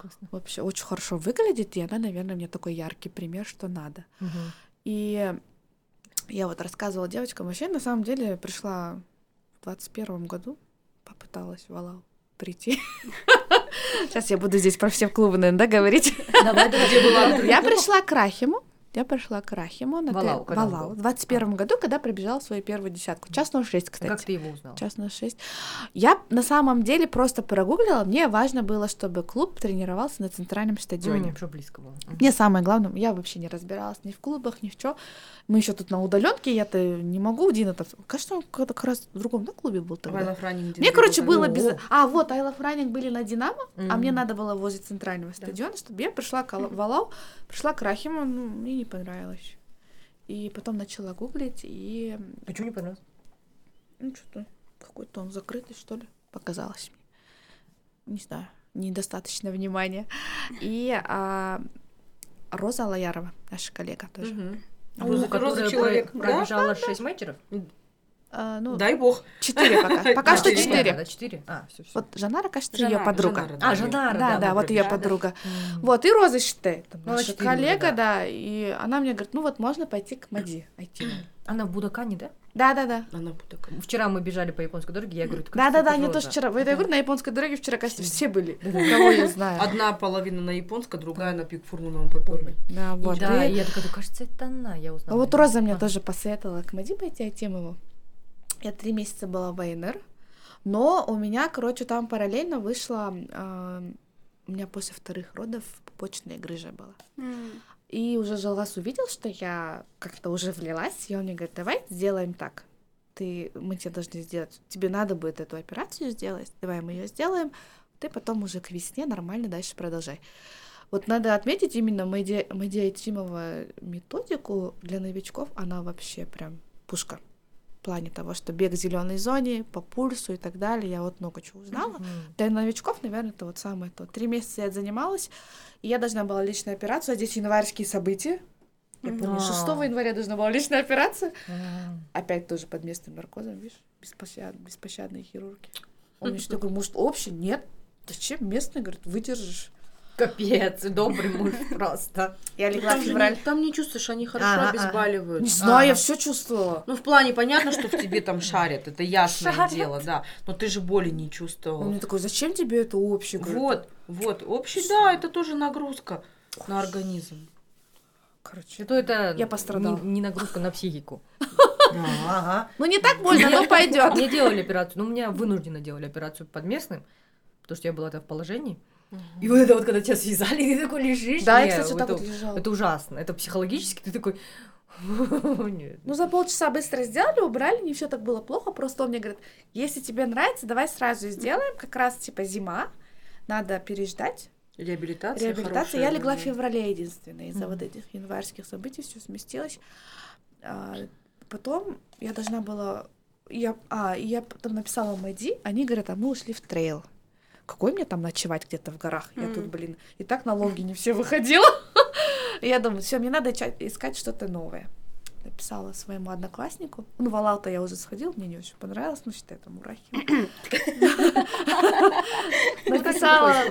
Классно. Вообще очень хорошо выглядит, и она, наверное, мне такой яркий пример, что надо. Мгм. И я вот рассказывала девочкам, вообще, на самом деле, пришла в двадцать первом году, попыталась в Алау прийти. Сейчас я буду здесь про все клубы, наверное, да, говорить. Давай, давай? Я пришла к Рахиму. Я пришла к Рахиму на В Алау, те- когда в он Алау. был? В 21 году, когда пробежала свою первую десятку. Час 06, кстати. Как ты его узнал? Час на шесть. Я на самом деле просто прогуглила. Мне важно было, чтобы клуб тренировался на центральном стадионе. Что близко было. Мне самое главное, я вообще не разбиралась ни в клубах, ни в чё. Мы еще тут на удаленке, я-то не могу, Дина там. Кажется, он как раз в другом да, клубе был тогда. Мне, короче, бегал, было без... А, вот, I Love Running были на Динамо, а мне надо было возле центрального стадиона, чтобы я пришла к Ал- в Алау, пришла к Рахиму, ну, мне не понравилось. И потом начала гуглить, и Почему не понравилось? ну, что-то какой-то он закрытый, что ли, показалось мне. Не знаю, недостаточно внимания. И а, Роза Лаярова, наша коллега тоже. Ну, Роза- Роза человек. Да, Пробежала 6 метров? А, ну, Дай бог. четыре пока. Пока что Четыре. четыре. Да, 4. А, все, все. Вот Жанара, кажется, ее подруга. А, Жанара, Да, да, вот ее подруга. Вот, и Роза считает, Ну, наша коллега, да. и она мне говорит, ну вот можно пойти к Мади. Она в Будакане, да? Да, да, да. Она будет такая. Вчера мы бежали по японской дороге, я говорю, «Так Да, да, да, Роза». они тоже вчера. Вот я говорю, на японской дороге вчера, кажется, все были. Да, Кого я знаю. Одна половина на японской, другая на пикфурмановом поперли. Да, И вот. да, и- и я такая, «Да, кажется, это она, я А узнала. вот её». Роза мне тоже посоветовала к Мади пойти, а тем его. Я три месяца была в АНР, но у меня, короче, там параллельно вышла... а, у меня после вторых родов почечная грыжа была. М. И уже Жалгас увидел, что я как-то уже влилась, и он мне говорит, давай сделаем так. ты, мы тебе должны сделать, тебе надо будет эту операцию сделать, давай мы ее сделаем, ты потом уже к весне нормально дальше продолжай. Вот надо отметить именно Мэдия Тимова методику для новичков, она вообще прям пушка. В плане того, что бег в зеленой зоне, по пульсу и так далее, я вот много чего узнала. Мгм. Для новичков, наверное, это вот самое то. Три месяца я занималась, и я должна была личную операцию, а здесь январские события. Я помню, А. 6 января должна была личная операция. Опять тоже под местным наркозом, видишь, беспощад, беспощадные хирурги. Он мне еще такой, может, общий? Нет. Зачем местный? Говорит, выдержишь. Капец, добрый муж просто. Я легла Там, в же февраль. не, там не чувствуешь, они хорошо Ага, ага. обезболивают. Не знаю, я Ага. все чувствовала. Ну, в плане, понятно, что в тебе там шарят, это ясное Шарят. дело, да. Но ты же боли не Он чувствовал. мне такой, зачем тебе это общий? Говорю, Вот, вот, общий, да, это тоже нагрузка на организм. Короче. Это, это Я пострадала. Не, не нагрузка на психику. Ага. Ну не так больно, но пойдет. Мне делали операцию, но меня вынужденно делали операцию под местным, потому что я была тогда в положении. И вот это вот, когда тебя связали, и ты такой лежишь. Да, я, не, кстати, вот так это, вот лежала. это ужасно. Это психологически ты такой... Нет. Ну, за полчаса быстро сделали, убрали, не все так было плохо. Просто он мне говорит, если тебе нравится, давай сразу сделаем. Как раз, типа, зима, надо переждать. Реабилитация, Реабилитация. Я легла в феврале единственное. Из-за вот этих январских событий все сместилось. А, потом я должна была... Я, а, я потом написала Мэди, они говорят, а мы ушли в трейл. Какой мне там ночевать где-то в горах? Я тут, блин, и так на лонги не все выходила. Я думаю, все, мне надо искать что-то новое. Написала своему однокласснику. Ну, в Алау-то я уже сходила, мне не очень понравилось, ну, считай, это мурахи. Написала, да,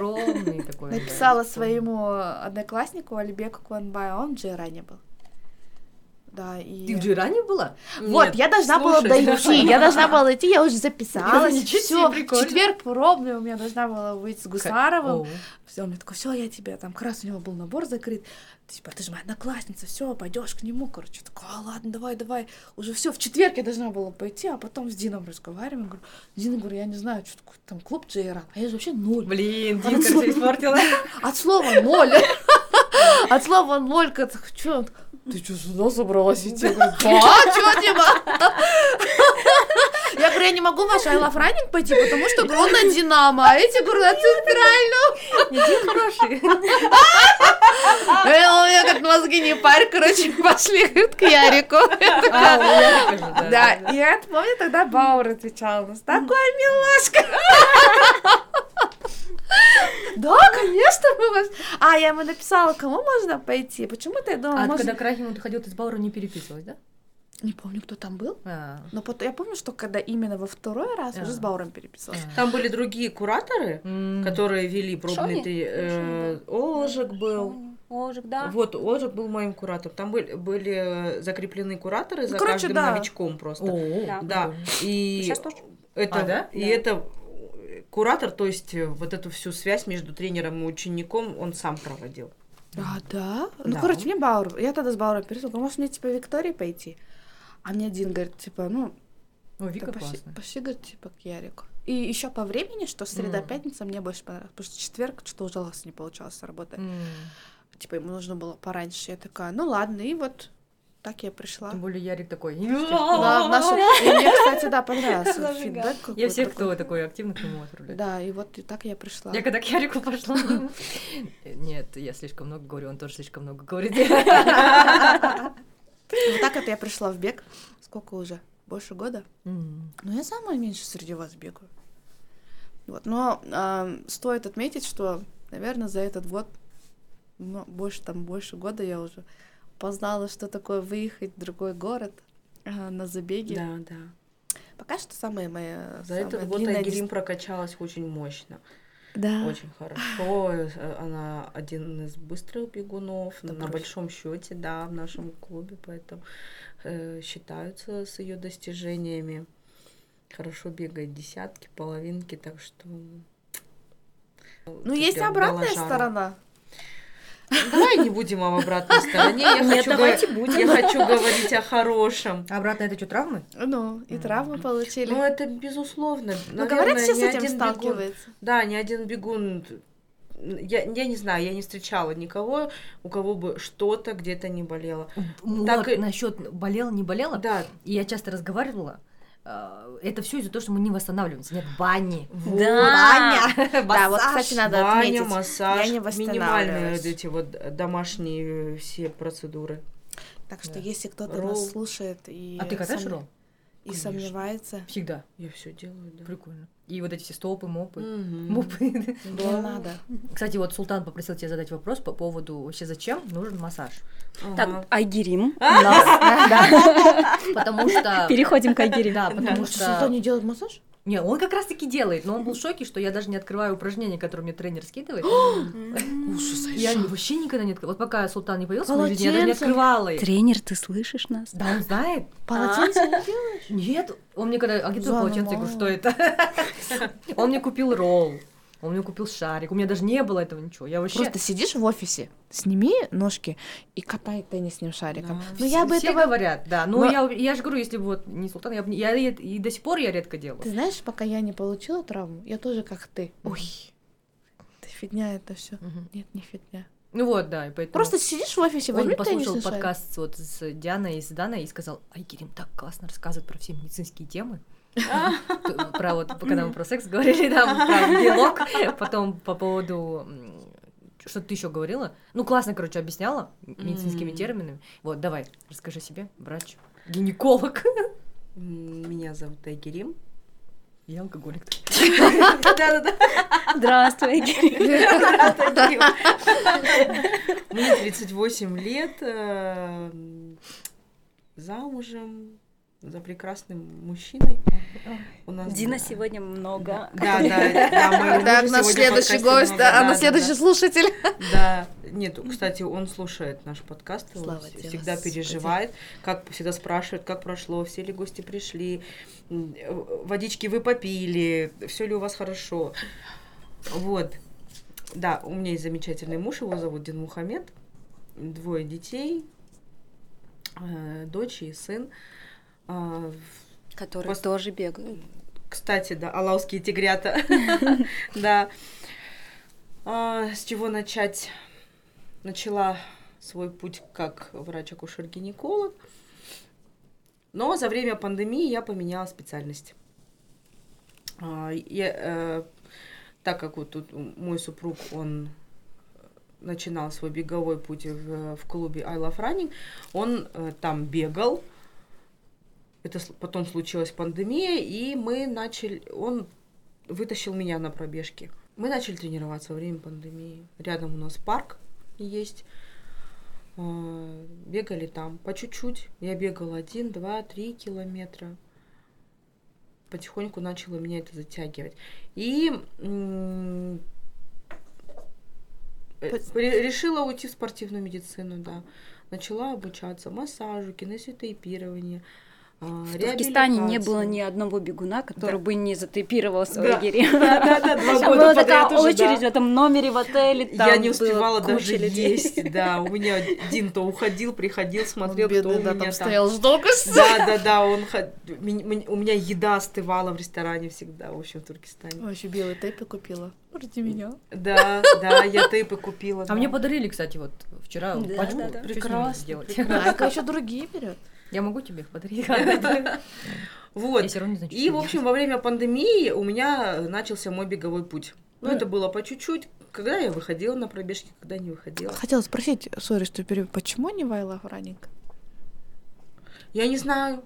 Написала своему однокласснику Алибеку Кванбаю, он в Джейране был. Да, и... Ты в Джиране была? Вот, Нет, я должна была слушай, дойти, я должна была идти, я уже записалась, все, в четверг пробный, у меня должна была выйти с Гусаровым, все, он мне такой, все, я тебе там, как раз у него был набор закрыт, типа, ты же моя одноклассница, все, пойдешь к нему, короче, я такая, «А, ладно, давай, давай, уже все, в четверг я должна была пойти, а потом с Дином разговариваем, говорю, Дина, говорю, я не знаю, что такое там клуб Джейран, а я же вообще ноль, Блин, А ну, все испортила. От слова ноль. От слова ноль. Что? Ты что, сюда собралась идти? Я говорю, да, чё, Дима? Я говорю, я не могу в ваш I Love Running пойти, потому что, на Динамо, а эти, на центральную. Хороший. Э, У меня как мозги не парь, короче, пошли, к Ярику. Я А. Да, и я помню, тогда Бауэр отвечал у нас, такой милашка. Да, конечно, мы вас... А, я ему написала, кому можно пойти? Почему-то я думала, А когда к Рахиму ты ходил, ты с Бауром не переписывалась, да? Не помню, кто там был. А, Но потом, я помню, что когда именно во второй раз уже с А. Бауром переписывалась. а. Там были другие кураторы, которые вели пробные... Шони? три- э, Ожик был. Ожик, да. Вот, Ожик был моим куратором. Там были, были закреплены кураторы за Ну, короче, каждым да. новичком просто. О, Да. Да, и Сейчас тоже. это, А, да? и Да. это куратор, то есть э, вот эту всю связь между тренером и учеником он сам проводил. А, да? Ну, Да. короче, мне Баур. Я тогда с Бауром говорю, может, мне, типа, Виктории пойти? А мне один говорит, типа, ну, О, Вика пошли, классная. пошли, говорит, типа, к Ярику. И еще по времени, что среда, Мгм. пятница мне больше понравилось, потому что четверг что ужасно не получалось работы. М. Типа, ему нужно было пораньше. Я такая, ну ладно, и вот так я пришла. Тем более Ярик такой. Да, в нашу... И мне, кстати, да, понравился фидбэк. Я всех, кто такой активно к нему отправляю. Да, и вот и так я пришла. Я когда к Ярику пошла. Нет, я слишком много говорю, он тоже слишком много говорит. Вот так вот я пришла в бег. Сколько уже? Больше года? Ну, я самая меньше среди вас бегаю. Вот. Но ам, стоит отметить, что, наверное, за этот год, ну, больше там, больше года я уже познала, что такое выехать в другой город а, на забеге. Да, да. Пока что самая моя За самая этот год Айгерим прокачалась очень мощно. Да. Очень хорошо. Э, Она один из быстрых бегунов Да на большом счете, да, в нашем клубе, поэтому э, считаются с ее достижениями. Хорошо бегает десятки, половинки, так что. Ну, ты есть обратная сторона. Давай не будем об обратной стороне. Я Нет, хочу давайте говорить- будем. Я хочу говорить о хорошем. Обратно это что, травмы? Ну, и травмы получили. Ну, это безусловно. Ну, говорят, все с этим бегун- сталкиваются. Да, ни один бегун. Я, я не знаю, я не встречала никого, у кого бы что-то где-то не болело. Вот, Так и- насчет болела, не болела. Да, И я часто разговаривала это все из-за того, что мы не восстанавливаемся. Нет бани. Вот. Да. Баня. Да, вот, массаж. кстати, надо Баня, отметить. массаж, я не минимальные вот эти вот домашние все процедуры. Так что Да. если кто-то Ролл. нас слушает и, А ты катаешь сом- ролл? и Конечно. сомневается, Всегда. Я все делаю, да. Прикольно. И вот эти все стопы, мопы. Мгм. Мопы. не надо. Кстати, вот Султан попросил тебя задать вопрос по поводу вообще зачем нужен массаж. Ага. Так, Айгерим. Нас, да. Потому что... Переходим к Айгерим. Да, потому Султан что... не делает массаж? Не, он как раз таки делает, но он был в шоке, что я даже не открываю упражнения, которые мне тренер скидывает. Ужас. Я вообще никогда не открывала. Вот пока Султан не появился в моей жизни, я даже не открывала их. Тренер, ты слышишь нас? Да, он знает. Полотенце не делаешь? Нет, он мне когда, а Заново. полотенце? Я говорю, что это? Он мне купил ролл, он мне купил шарик, у меня даже не было этого ничего. Я вообще... Просто сидишь в офисе, сними ножки и катай теннисным шариком. Да. Но я бы Все этого... говорят, да. Ну, Но- я, я же говорю, если бы вот не Султан, я, бы не- я и, до сих пор я редко делаю. Ты знаешь, пока я не получила травму, я тоже как ты. Ой, это фигня это все. Мгм. Нет, не фигня. Ну вот, да, и поэтому... Просто сидишь в офисе, он возьми послушал теннисный шарик. подкаст вот с Дианой и с Даной и сказал, Айгерим так классно рассказывает про все медицинские темы. Про вот, когда мы про секс говорили, там, про диалог, потом по поводу что ты еще говорила? Ну, классно, короче, объясняла медицинскими терминами. Вот, давай, расскажи себе, врач, гинеколог. Меня зовут Айгерим. Я алкоголик. Да-да-да. Здравствуй, Айгерим. Мне 38 лет, э, замужем за прекрасным мужчиной. У нас Дина да. сегодня много. Да, да, да, мужу наш следующий гость, да, а на да, следующий да. слушатель. Да, нет, кстати, он слушает наш подкаст, всегда переживает, как всегда спрашивает, как прошло, все ли гости пришли, водички вы попили, все ли у вас хорошо. Вот. Да, у меня есть замечательный муж, его зовут Дин Мухаммед, двое детей, э, дочь и сын. А, Которые Пос- тоже бегают. кстати, да, алауские тигрята. Да. А, С чего начать? Начала свой путь как врач-акушер-гинеколог. Но за время пандемии я поменяла специальность. А, я, э, так как вот тут мой супруг, он начинал свой беговой путь в, в клубе I Love Running, он э, там бегал, это потом случилась пандемия, и мы начали, он вытащил меня на пробежки. Мы начали тренироваться во время пандемии. Рядом у нас парк есть. А, Бегали там по чуть-чуть. Я бегала один, два, три километра. Потихоньку начало меня это затягивать. И э, решила уйти в спортивную медицину, да. Начала обучаться массажу, кинезиотейпированию. А, В Туркестане не было ни одного бегуна, который Да. бы не затейпировался в Да. Айгере. Да, да, да, два года была подряд такая уже, очередь в да. этом номере в отеле. Я не успевала даже людей. есть, да. У меня один то уходил, приходил, смотрел, кто у да, меня там стоял, ждал Да, да, да, он у меня еда остывала в ресторане всегда, в общем, в Туркестане. Вообще белый тейпы купила. Ради меня. Да, да, я тейпы купила. А мне подарили, кстати, вот вчера пачку. с Прекрасно, сделать? А еще другие берет. Я могу тебе их подарить? Вот. И, в общем, во время пандемии у меня начался мой беговой путь. Ну, это было по чуть-чуть. Когда я выходила на пробежки, когда не выходила. Хотела спросить, сори, что перебью, почему не Вайла Раннинг? Я не знаю.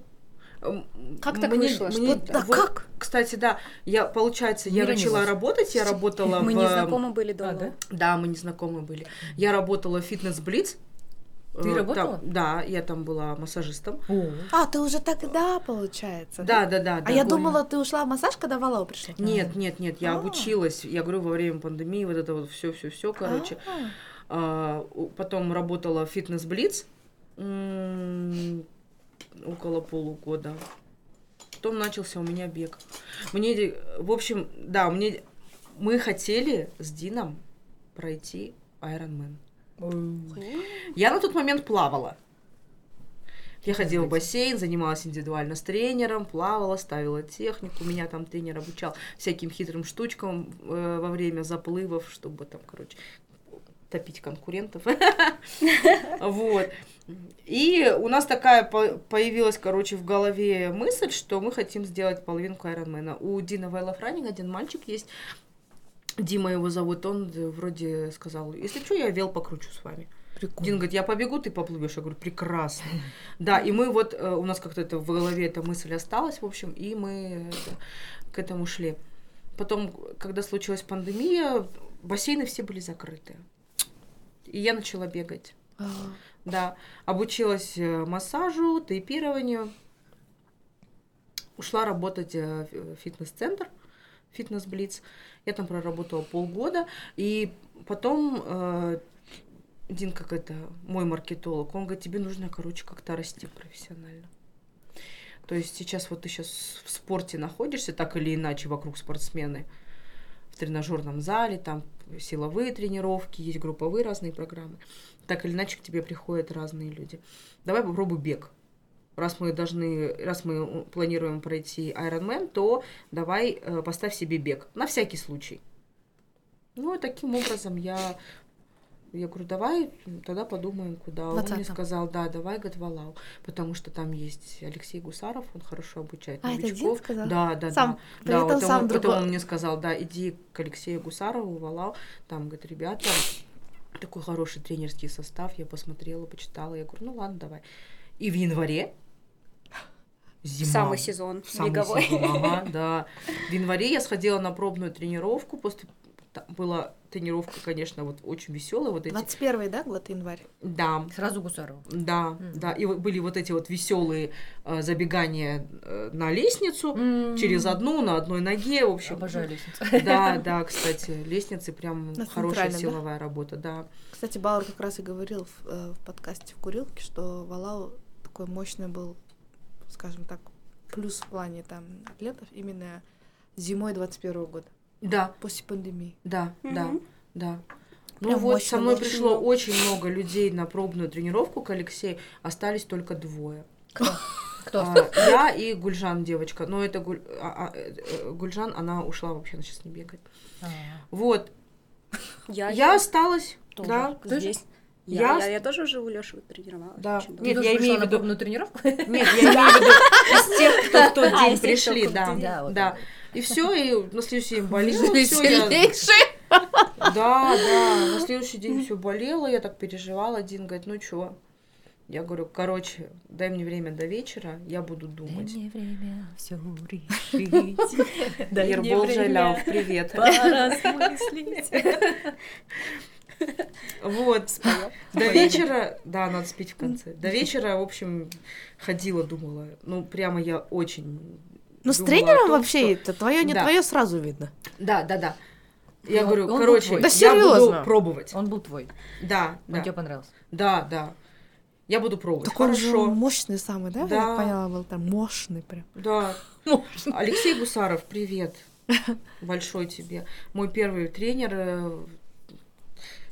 Как так мне- вышло, мне- что- Да вот, как? Кстати, да, я, получается, я начала работать, я работала Мы в... не знакомы были А, до да? Да, мы не знакомы были. Я работала в фитнес-блиц. Ты Э, работала? там- да, я там была массажистом. О, А, ты уже тогда, получается. Да, да, да. А да. я думала, ты ушла в массаж, когда Валау пришла. Нет, нет, нет, я А. обучилась. Я говорю, во время пандемии вот это вот все, все, все, короче. А, А, потом работала в фитнес-блиц около полугода. Потом начался у меня бег. Мне, в общем, да, мне мы хотели с Дином пройти Ironman. Я на тот момент плавала. Я ходила в бассейн, занималась индивидуально с тренером, плавала, ставила технику. Меня там тренер обучал всяким хитрым штучкам э, во время заплывов, чтобы там, короче, топить конкурентов. Вот. И у нас такая по- появилась, короче, в голове мысль, что мы хотим сделать половинку Айронмена. У Дина Вайлофранинг один мальчик есть, Дима его зовут, он э, вроде сказал, если что, я вел покручу с вами. Дин говорит, я побегу, ты поплывешь. Я говорю, прекрасно. Да, и мы вот, э, у нас как-то это в голове эта мысль осталась, в общем, и мы это, к этому шли. Потом, когда случилась пандемия, бассейны все были закрыты. И я начала бегать. А, Да, обучилась э, массажу, тейпированию. Ушла работать э, в фитнес-центр, фитнес-блиц. Я там проработала полгода. И потом э, Дин, как это, мой маркетолог, он говорит, тебе нужно, короче, как-то расти профессионально. То есть сейчас вот ты сейчас в спорте находишься, так или иначе, вокруг спортсмены, в тренажерном зале, там силовые тренировки, есть групповые разные программы. Так или иначе к тебе приходят разные люди. Давай попробуй бег. Раз мы должны, раз мы э, планируем пройти Ironman, то давай э, поставь себе бег. На всякий случай. Ну, и таким образом я, я говорю, давай тогда подумаем, куда. Он мне 20-м. сказал, да, давай говорит, Валау, потому что там есть Алексей Гусаров, он хорошо обучает А, это Дин новичков. сказал? Да, да, Сам. да. При Да, этом вот сам он, другой. потом он мне сказал, да, иди к Алексею Гусарову, Валау, там, говорит, ребята, такой хороший тренерский состав, я посмотрела, почитала, я говорю, ну ладно, давай. И в январе зима. Самый сезон Самый беговой. сезон, ага, да. В январе я сходила на пробную тренировку, после та- была тренировка, конечно, вот очень веселая, вот эти, 21 да, год январь? да, Сразу Гусарова. да, да, и вот были вот эти вот веселые э, забегания э, на лестницу, через одну, на одной ноге, в общем. Обожаю лестницу. Да, да, кстати, лестницы прям На хорошая да? силовая работа, да. Кстати, Бауэр как раз и говорил в, э, в подкасте в курилке, что Валау такой мощный был, скажем так, плюс в плане там атлетов именно зимой 21 года, Да, после пандемии. да, да, Мгм. да. Ну Прям вот мощно со мной было. пришло очень много людей на пробную тренировку к Алексею, остались только двое. Кто? Кто? А, я и Гульжан девочка, но это Гуль- а, а, э, э, Гульжан, она ушла вообще, она сейчас не бегает. А. Вот, Я, я осталась, тоже да, здесь. Я Я, я, я тоже уже у Лёши тренировалась. Да. очень. Нет, я имею в на виду- пробную тренировку? Нет, я имею в виду из тех, кто в тот А, день пришли, да. Да. И все, и на следующий день я- Сильнейший. Да, да, на следующий день все болело, я так переживала. Один говорит, ну чё? Я говорю, короче, дай мне время до вечера, я буду думать. мне время все решить. Дай мне Ербол Жаляв, привет. поразмыслить. Вот. До вечера, да, надо спеть в конце. До вечера, в общем, ходила, думала. Ну, прямо я очень Ну, с тренером том, вообще что- это твое, не Да. твое сразу видно. Да, да, да. Я Он- говорю, он короче. Да я буду пробовать. Он был твой. Да, Он да, тебе понравился. да, да. Я буду пробовать. Так он же Хорошо. мощный самый, да? Я Да. так поняла, был там мощный прям. Да. Алексей Гусаров, привет. Большой тебе. Мой первый тренер, э,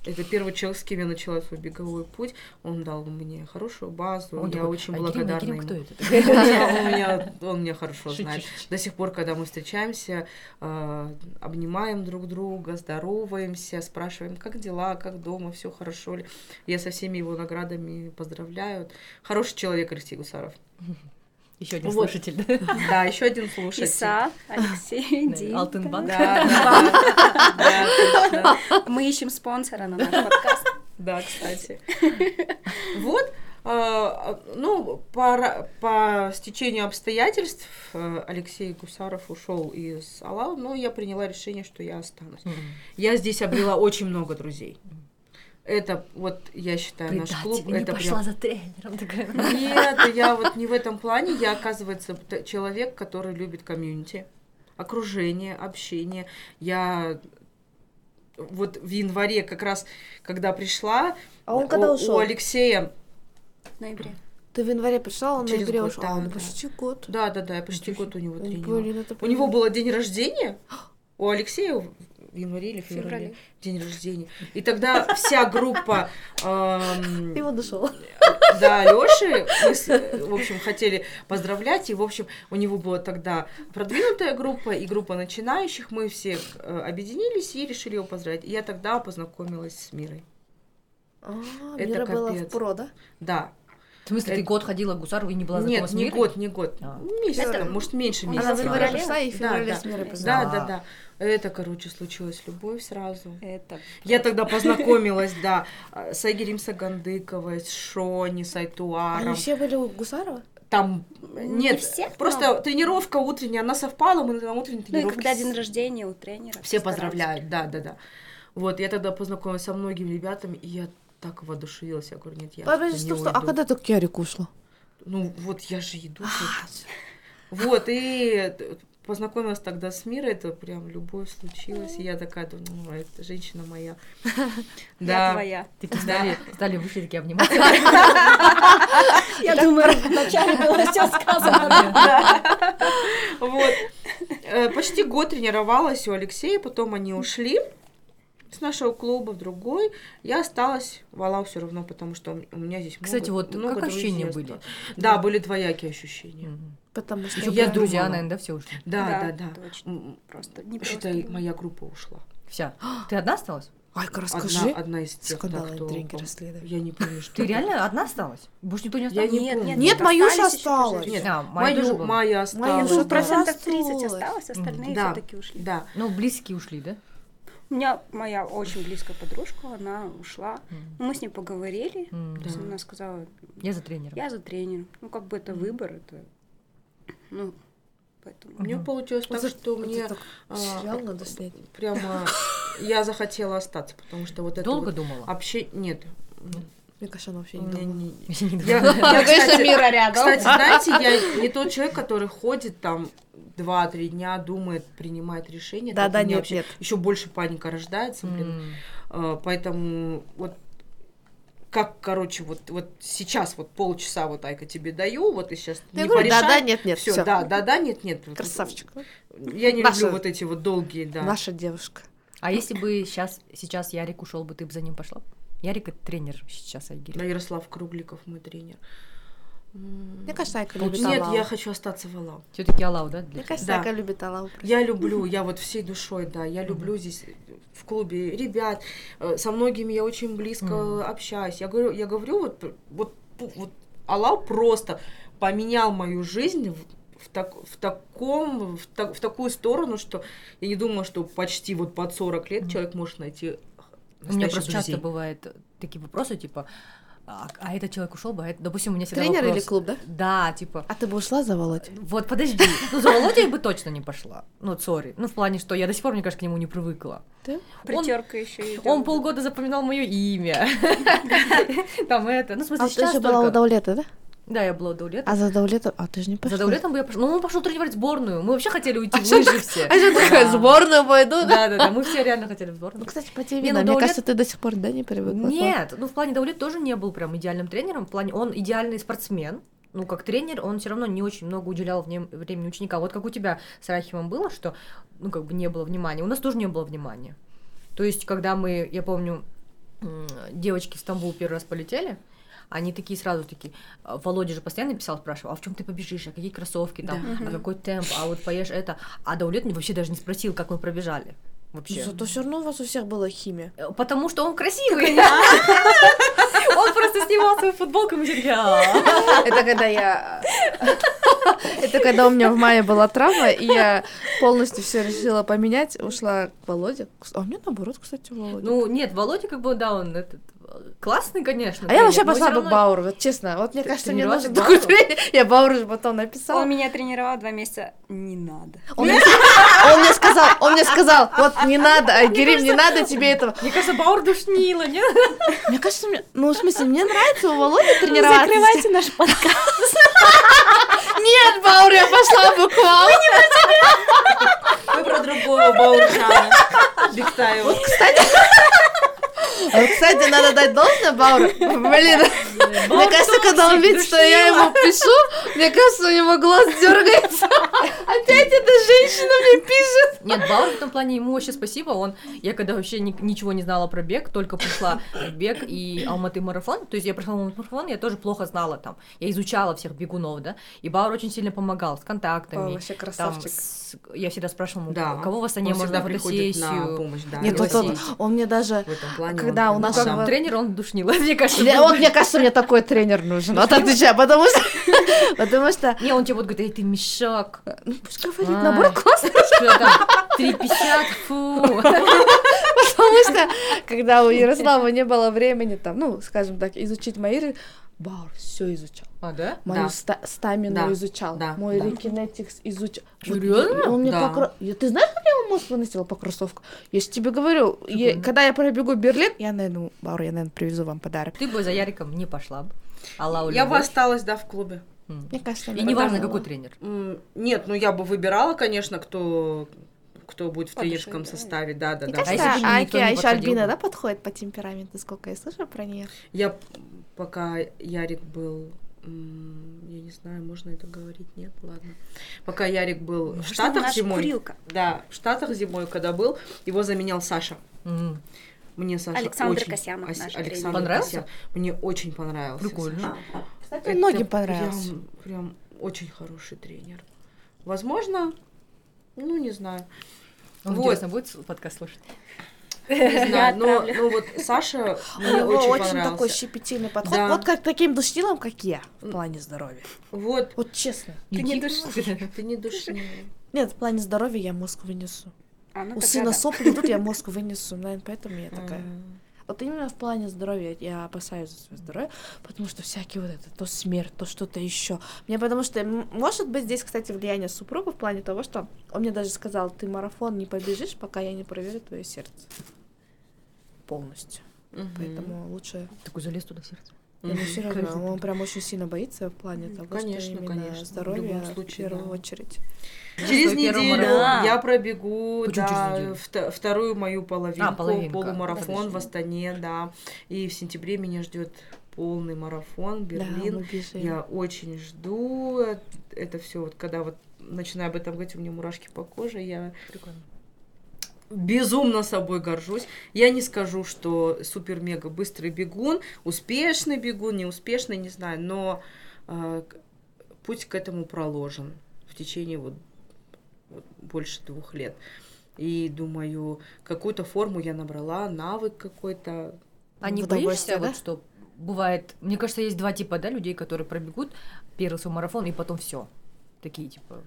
это первый человек, с кем я начала свой беговой путь. Он дал мне хорошую базу. Он я такой, очень «А, благодарна Екатерина, ему. кто это? Он меня, он меня хорошо знает. До сих пор, когда мы встречаемся, э, обнимаем друг друга, здороваемся, спрашиваем, как дела, как дома, все хорошо ли. Я со всеми его наградами поздравляю. Хороший человек Алексей Гусаров. Еще один Вот. слушатель. Да, еще один слушатель. Иса, Алексей, Да, Дим. Алтынбанк. Да. Мы ищем спонсора на наш подкаст. Да, кстати. Вот, а, ну, по, стечению обстоятельств э, Алексей Гусаров ушел из Алау, но я приняла решение, что я останусь. Я здесь обрела очень много друзей. Это вот, я считаю, наш клуб. Не это пошла прям... за тренером. такая. Нет, я вот не в этом плане. Я, оказывается, человек, который любит комьюнити, окружение, общение. Я вот в январе как раз, когда пришла, А он когда у, ушел? у Алексея, В ноябре. Ты в январе пришел, он в Через ноябре год, ушел. да, ну да. почти год. да, да, да, я почти год у него блин, это У него был день рождения, у Алексея в январе или феврале, Феврале. день рождения. И тогда вся группа эм, И он ушел. Да, Лёши, мы, в общем, хотели поздравлять, и, в общем, у него была тогда продвинутая группа и группа начинающих, мы все э, объединились и решили его поздравить. И я тогда познакомилась с Мирой. А, Это Мира была в капец. про, да? Да. В смысле, ты Это- год ходила к Гусару и не была знакома Нет, с не год, не год. А. Месяц, Это- там, может, меньше Она месяца. Она в январе феврале? пришла и в Да, феврале да. с Мирой Да, да, да. Это, короче, случилось любовь сразу. Это Я тогда познакомилась, да, с Айгерим Сагандыковой, с Шони, с Айтуаром. Они все были у Гусарова? Там Не нет, всех, просто но- тренировка утренняя, она совпала, мы на утренней Ну и тренировке когда день рождения у тренера. все поздравляют, да, да, да. Вот, я тогда познакомилась со многими ребятами, и я так воодушевилась, я говорю, нет, я Подожди, стоп, стоп, а когда ты к Ярику ушла? Ну, вот я же иду. Вот, и познакомилась тогда с Мирой, это прям любовь случилась, и я такая думаю, ну, это женщина моя. Я твоя. Такие стали, стали вышли такие обниматься. Я думаю, вначале было все сказано. Вот. Э, Почти год тренировалась у Алексея, потом они ушли с нашего клуба в другой. Я осталась в Алау все равно, потому что у меня здесь Кстати, много, вот много как ощущения были? осталось. Да, были двоякие ощущения. Потому что Еще Я друзья, думала. наверное, да, все ушли. Да, да, да. Точно. М, Просто не Считай, просто. моя группа ушла. Вся. Ты одна осталась? Айка, Одна, расскажи. одна из тех, да, Скандалы, кто... интриги, расследования. Я не помню, что Ты реально одна осталась? Больше никто не Я остался? не Нет, помню. нет, Нет, Маюша осталась. Нет, А, Майя тоже Мою, была. Майя Майя осталась. уже Ну, процентов Осталось. 30 осталось, остальные Да. все-таки ушли. Да. Ну, близкие ушли, да? У меня моя очень близкая подружка, она ушла. Мы с ней поговорили. М, То есть Она сказала, Я за тренером. я за тренером. Ну, как бы это выбор, это... Ну, поэтому... У меня получилось так, Вот что мне так а, Сериал надо снять. прямо я захотела остаться, потому что вот это Долго думала? общение... Нет. Мне кажется, она вообще не думала. не- Я не Я, думала. я, кстати, Мира рядом. кстати, знаете, я не тот человек, который ходит там два-три дня, думает, принимает решение. Да, да, нет, вообще нет. Еще больше паника рождается, блин. А, Поэтому вот как, короче, вот, вот сейчас вот полчаса вот Айка тебе даю, вот и сейчас Я не говорю, да, порешай. да, нет, нет, Всё, все. да, да, да, нет, нет. Красавчик. Я не Наша- люблю вот эти вот долгие, да. Наша девушка. А если бы сейчас, сейчас Ярик ушел бы, ты бы за ним пошла? Ярик это тренер сейчас Айгири. Да, Ярослав Кругликов, мой тренер. Мне кажется, Айка любит Нет, Алау. я хочу остаться в Алау. Все-таки Алау, да? для Мне кажется, Да. Айка любит Алау. просто. Я люблю, я вот всей душой, да, я люблю здесь в клубе ребят, э, со многими я очень близко Мгм. общаюсь. Я говорю, я говорю, вот, вот, вот Аллах просто поменял мою жизнь в, в так, в таком, в, так- в такую сторону, что я не думала, что почти вот под 40 лет Мгм. человек может найти У меня просто друзей. часто бывают такие вопросы, типа, а, а этот человек ушел бы, а это, допустим, у меня всегда Тренер или вопрос. клуб, да? Да, типа, А ты бы ушла за Володь? вот подожди, ну за Володей я бы точно не пошла, ну сори, ну в плане, что я до сих пор, мне кажется, к нему не привыкла. Он, Притерка еще и он полгода запоминал мое имя, там это, ну в смысле А ты сейчас еще была у. Даулета, да? Да, я была у Даулета. А за Даулетом... А ты же не пошла. За Даулетом бы я пошла. Ну, он пошел тренировать сборную. Мы вообще хотели уйти А в лыжи все. А что такое, Да. сборную пойду, да? Да, да, мы все реально хотели в Ну, сборную. кстати, по тебе видно. ну, Мне Даулет- кажется, ты до сих пор, да, не привыкла? Нет, ну в плане Даулет тоже не был прям идеальным тренером. В плане он идеальный спортсмен. Ну, как тренер, он все равно не очень много уделял времени ученика. Вот как у тебя с Рахимом было, что, ну, как бы не было внимания. У нас тоже не было внимания. То есть, когда мы, я помню, девочки в Стамбул первый раз полетели, они такие сразу такие, а, Володя же постоянно писал, спрашивал, а в чем ты побежишь, а какие кроссовки там, а какой темп, а вот поешь это. А Даулет мне вообще даже не спросил, как мы пробежали. Вообще. Зато все равно у вас у всех была химия. Э, Потому что он красивый. Он просто снимал свою футболку, и мы такие, «А». Это когда я... Это когда у меня в мае была травма, и я полностью все решила поменять, ушла к Володе. А у меня наоборот, кстати, Володя. Ну, нет, Володя, как бы, да, он этот, э, классный, конечно. а я вообще тренер, пошла бы к Бауру, вот честно. Вот мне кажется, мне нужен такой Бауру? тренер. Я Бауру же потом написала. Он меня тренировал два месяца. Не надо. Он мне, он мне сказал, он мне сказал, вот не надо, Айгерим, не надо тебе этого. Мне кажется, Баур душнила, нет? Мне кажется, мне, ну, в смысле, мне нравится у Володи тренироваться. Закрывайте наш подкаст. Нет, Баур, я пошла бы к вам. Мы про другого Бауржана. Бектаева. Кстати, а вот, кстати, надо дать должное Бауру. Блин, мне кажется, когда он видит, что я ему пишу, мне кажется, у него глаз дергается. Опять эта женщина мне пишет. Нет, Баур в этом плане ему вообще спасибо. Он, я когда вообще ни- ничего не знала про бег, только пришла в бег и Алматы марафон. То есть я прошла Алматы марафон, я тоже плохо знала там. Я изучала всех бегунов, да. И Баур очень сильно помогал с контактами. вообще Там, красавчик. Я всегда спрашивала, Да. кого в Астане Он можно всегда на фотосессию. помощь, да. Нет, вот он, он мне даже, В этом плане он когда Да, у нас как тренер, он душнил. Мне кажется. Вот, мне кажется, мне такой тренер нужен. Вот отвечаю, потому что... Потому что... Не, он тебе будет говорить, эй, ты мешок. Ну, пусть говорит, наоборот, классно. Что там? 3,50, фу. Потому что, когда у Ярослава не было времени, там, ну, скажем так, изучить мои... Баур все изучал. А, да? Мою Да. ста- стамину Да. изучал. Да. Мой Да. рекинетикс изучал. Вот Серьёзно? и Он мне Да. по кро- Я- Ты знаешь, как я ему мозг выносила по кроссовку? Я же тебе говорю, я- когда я пробегу Берлин, я, наверное, Баур, я, наверное, привезу вам подарок. Ты бы за Яриком не пошла бы. Алла Я бы осталась, да, в клубе. Мне кажется, И неважно, какой тренер. Нет, ну я бы выбирала, конечно, кто кто будет в По тренерском да. составе, да, да, Мне да. А если кажется, Аки, не а еще Альбина, да, подходит по темпераменту, сколько я слышала про нее. Я пока Ярик был, я не знаю, можно это говорить, нет, ладно. Пока Ярик был в Штатах зимой, курилка. да, в Штатах зимой, когда был, его заменял Саша. М, Мне Саша Александр очень... Касьянов, Ас- наш Александр. Понравился? Касьянов. Мне очень понравился. Прикольно. Саша. Кстати, Это многим понравился. Прям, прям очень хороший тренер. Возможно, ну не знаю. Он, Вот. интересно, будет подкаст слушать? Не знаю, но, ну вот Саша У мне него очень, очень, такой щепетильный подход. Да. Вот как таким душнилом, как я, в плане здоровья. Вот, Вот честно. Ты не душнила. ты не душнила. Нет, в плане здоровья я мозг вынесу. А, ну У сына да. сопли идут, я мозг вынесу. Наверное, поэтому я такая. М. Вот именно в плане здоровья я опасаюсь за свое здоровье, потому что всякие вот это, то смерть, то что-то еще. Мне потому что, может быть, здесь, кстати, влияние супруга в плане того, что он мне даже сказал, ты марафон не побежишь, пока я не проверю твое сердце. Полностью. Мгм. Поэтому лучше Такой залез туда в сердце. Мгм. все равно. Он прям очень сильно боится в плане того, Конечно, что именно конечно, в здоровье в случае, первую да. очередь. Через неделю я пробегу Почему да, вто- вторую мою половинку, А, половинка. полумарафон Подожди. в Астане, да. И в сентябре меня ждет полный марафон, Да, Берлин. мы бежим. Я очень жду это все, вот когда вот начинаю об этом говорить, у меня мурашки по коже, я Прикольно. Безумно собой горжусь. Я не скажу, что супер-мега быстрый бегун, успешный бегун, неуспешный, не знаю, но э, путь к этому проложен в течение вот, вот больше двух лет. И думаю, какую-то форму я набрала, навык какой-то. А не боишься, да? вот что бывает... Мне кажется, есть два типа, да, людей, которые пробегут первый свой марафон, и потом все. Такие, типа,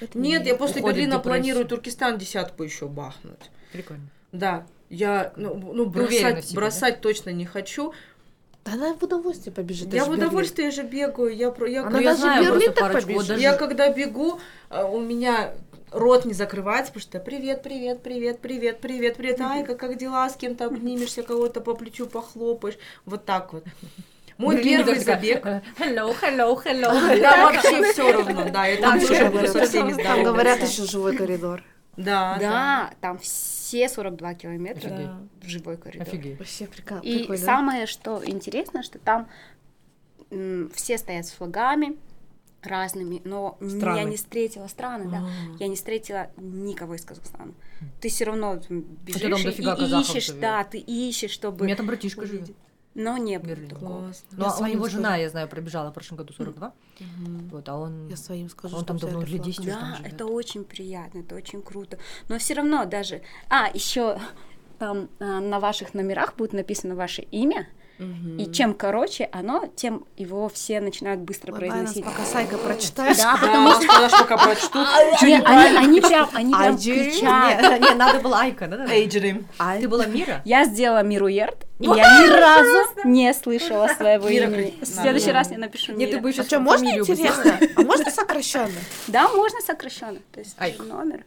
Это Нет, не- я после Берлина планирую Туркестан десятку еще бахнуть. прикольно. Да, я ну, ну, бросать, себе, бросать точно не хочу. Да она в удовольствие побежит. я в Берлин. удовольствие же бегаю. Я, про- я, Она я даже знаю Берлин так побежит. даже- Я когда бегу, э, у меня рот не закрывается, потому что привет, привет, привет, привет, привет, привет, Айка, как дела, с кем-то обнимешься, кого-то по плечу похлопаешь, вот так вот. Мой Берлине первый забег, Hello, hello, hello. да, вообще все равно, да, я там Там тоже буду со говорят, всеми Там говорят еще живой коридор. Да, да. Да, там все 42 километра Офигеть. в живой коридор. Офигеть. Вообще прикол. И прикольно, да? самое, что интересно, что там м, все стоят с флагами разными, но я Страны. не встретила страны, да. М. Я не встретила никого из Казахстана. Ты все равно там бежишь там и- и, ищешь, живет. да, ты ищешь, У чтобы меня там братишка увидеть. живет. Но не было Берлин. такого. Классно. Ну, а у него скажу. жена, я знаю, пробежала в прошлом году 42. Мгм. Вот, а он... Я своим скажу, Он что там давно лет флаг- 10 уже там Да, живет. это очень приятно, это очень круто. Но все равно даже... А, еще там а, на ваших номерах будет написано ваше имя, И чем короче оно, тем его все начинают быстро Ладно, произносить. пока Сайка прочитает. Да, потому что пока прочту. Не, они, прям, они прям кричат. Не, надо было Айка, да? Эйджерим. Ты была Мира? Я сделала Мируерт, и я ни разу не слышала своего имени. В следующий раз я напишу Нет, ты Мира. бы А еще что, можно интересно? А можно сокращенно? Да, можно сокращенно. То есть номер.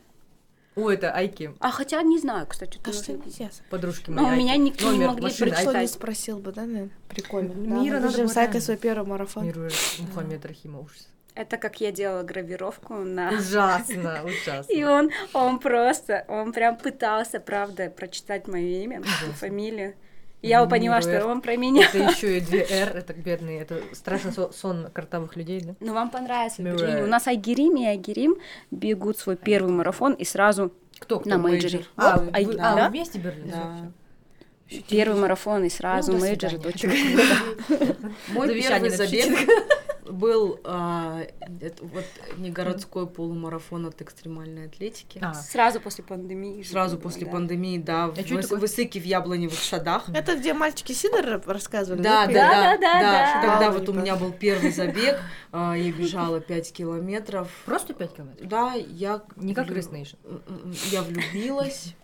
О, это Айки, А хотя не знаю, кстати, нужно- что подружки мои. у меня никто не могли машины, не спросил бы, да, наверное? Прикольно. Мира Да, мы с Айкой свой первый марафон. Миру Мухаммед Рахима, ужас. Это как я делала гравировку на... Ужасно, ужасно. И он, он просто, он прям пытался, правда, прочитать мое имя, фамилию. Я поняла, что Мируэрт. он про меня. Это еще и две Р, это бедные, это страшный со- сон картавых людей, да? Ну, вам понравится. У нас Айгерим и Айгерим бегут свой первый марафон и сразу Кто, кто? на мейджоре. А, Оп, вы, Ай- вы- да. а, вы вместе Берлин? Да. Первый марафон и сразу Ну, мейджор. Это свидания. очень круто. Мой первый забег. Был а, это вот не городской полумарафон от экстремальной атлетики. А, Сразу после пандемии. Сразу было, после да. пандемии, да, в А это Выс- такое? Высыки в Яблоневых садах. Это где мальчики Сидор рассказывали? Да, да, да, да, да. Тогда вот у меня был первый забег, а, я бежала 5 километров. просто 5 километров? Да, я... Не как влю- Race Nation. М-м-м, Я влюбилась.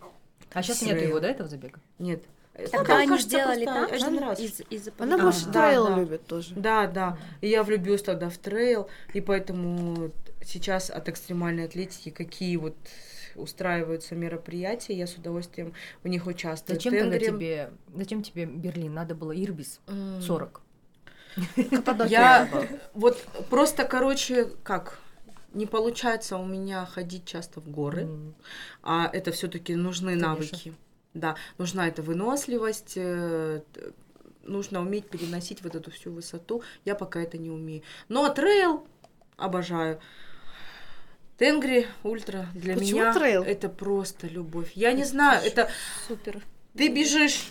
А сейчас нет его, да, этого забега? Нет. Это, Тогда они кажется, сделали там один раз. из- из-за Она больше да, трейл да. любит тоже. Да, да. И я влюбилась тогда в трейл, и поэтому сейчас от экстремальной атлетики какие вот устраиваются мероприятия, я с удовольствием в них участвую. Зачем тогда тебе, зачем тебе Берлин? Надо было Ирбис М, 40. Каппадокия. Я вот просто, короче, как не получается у меня ходить часто в горы, а это все-таки нужны навыки. Да, нужна эта выносливость, э, нужно уметь переносить вот эту всю высоту. Я пока это не умею. Но трейл обожаю. Tengri Ultra для Почему меня трейл? это просто любовь. Я не знаю, это Супер. ты бежишь,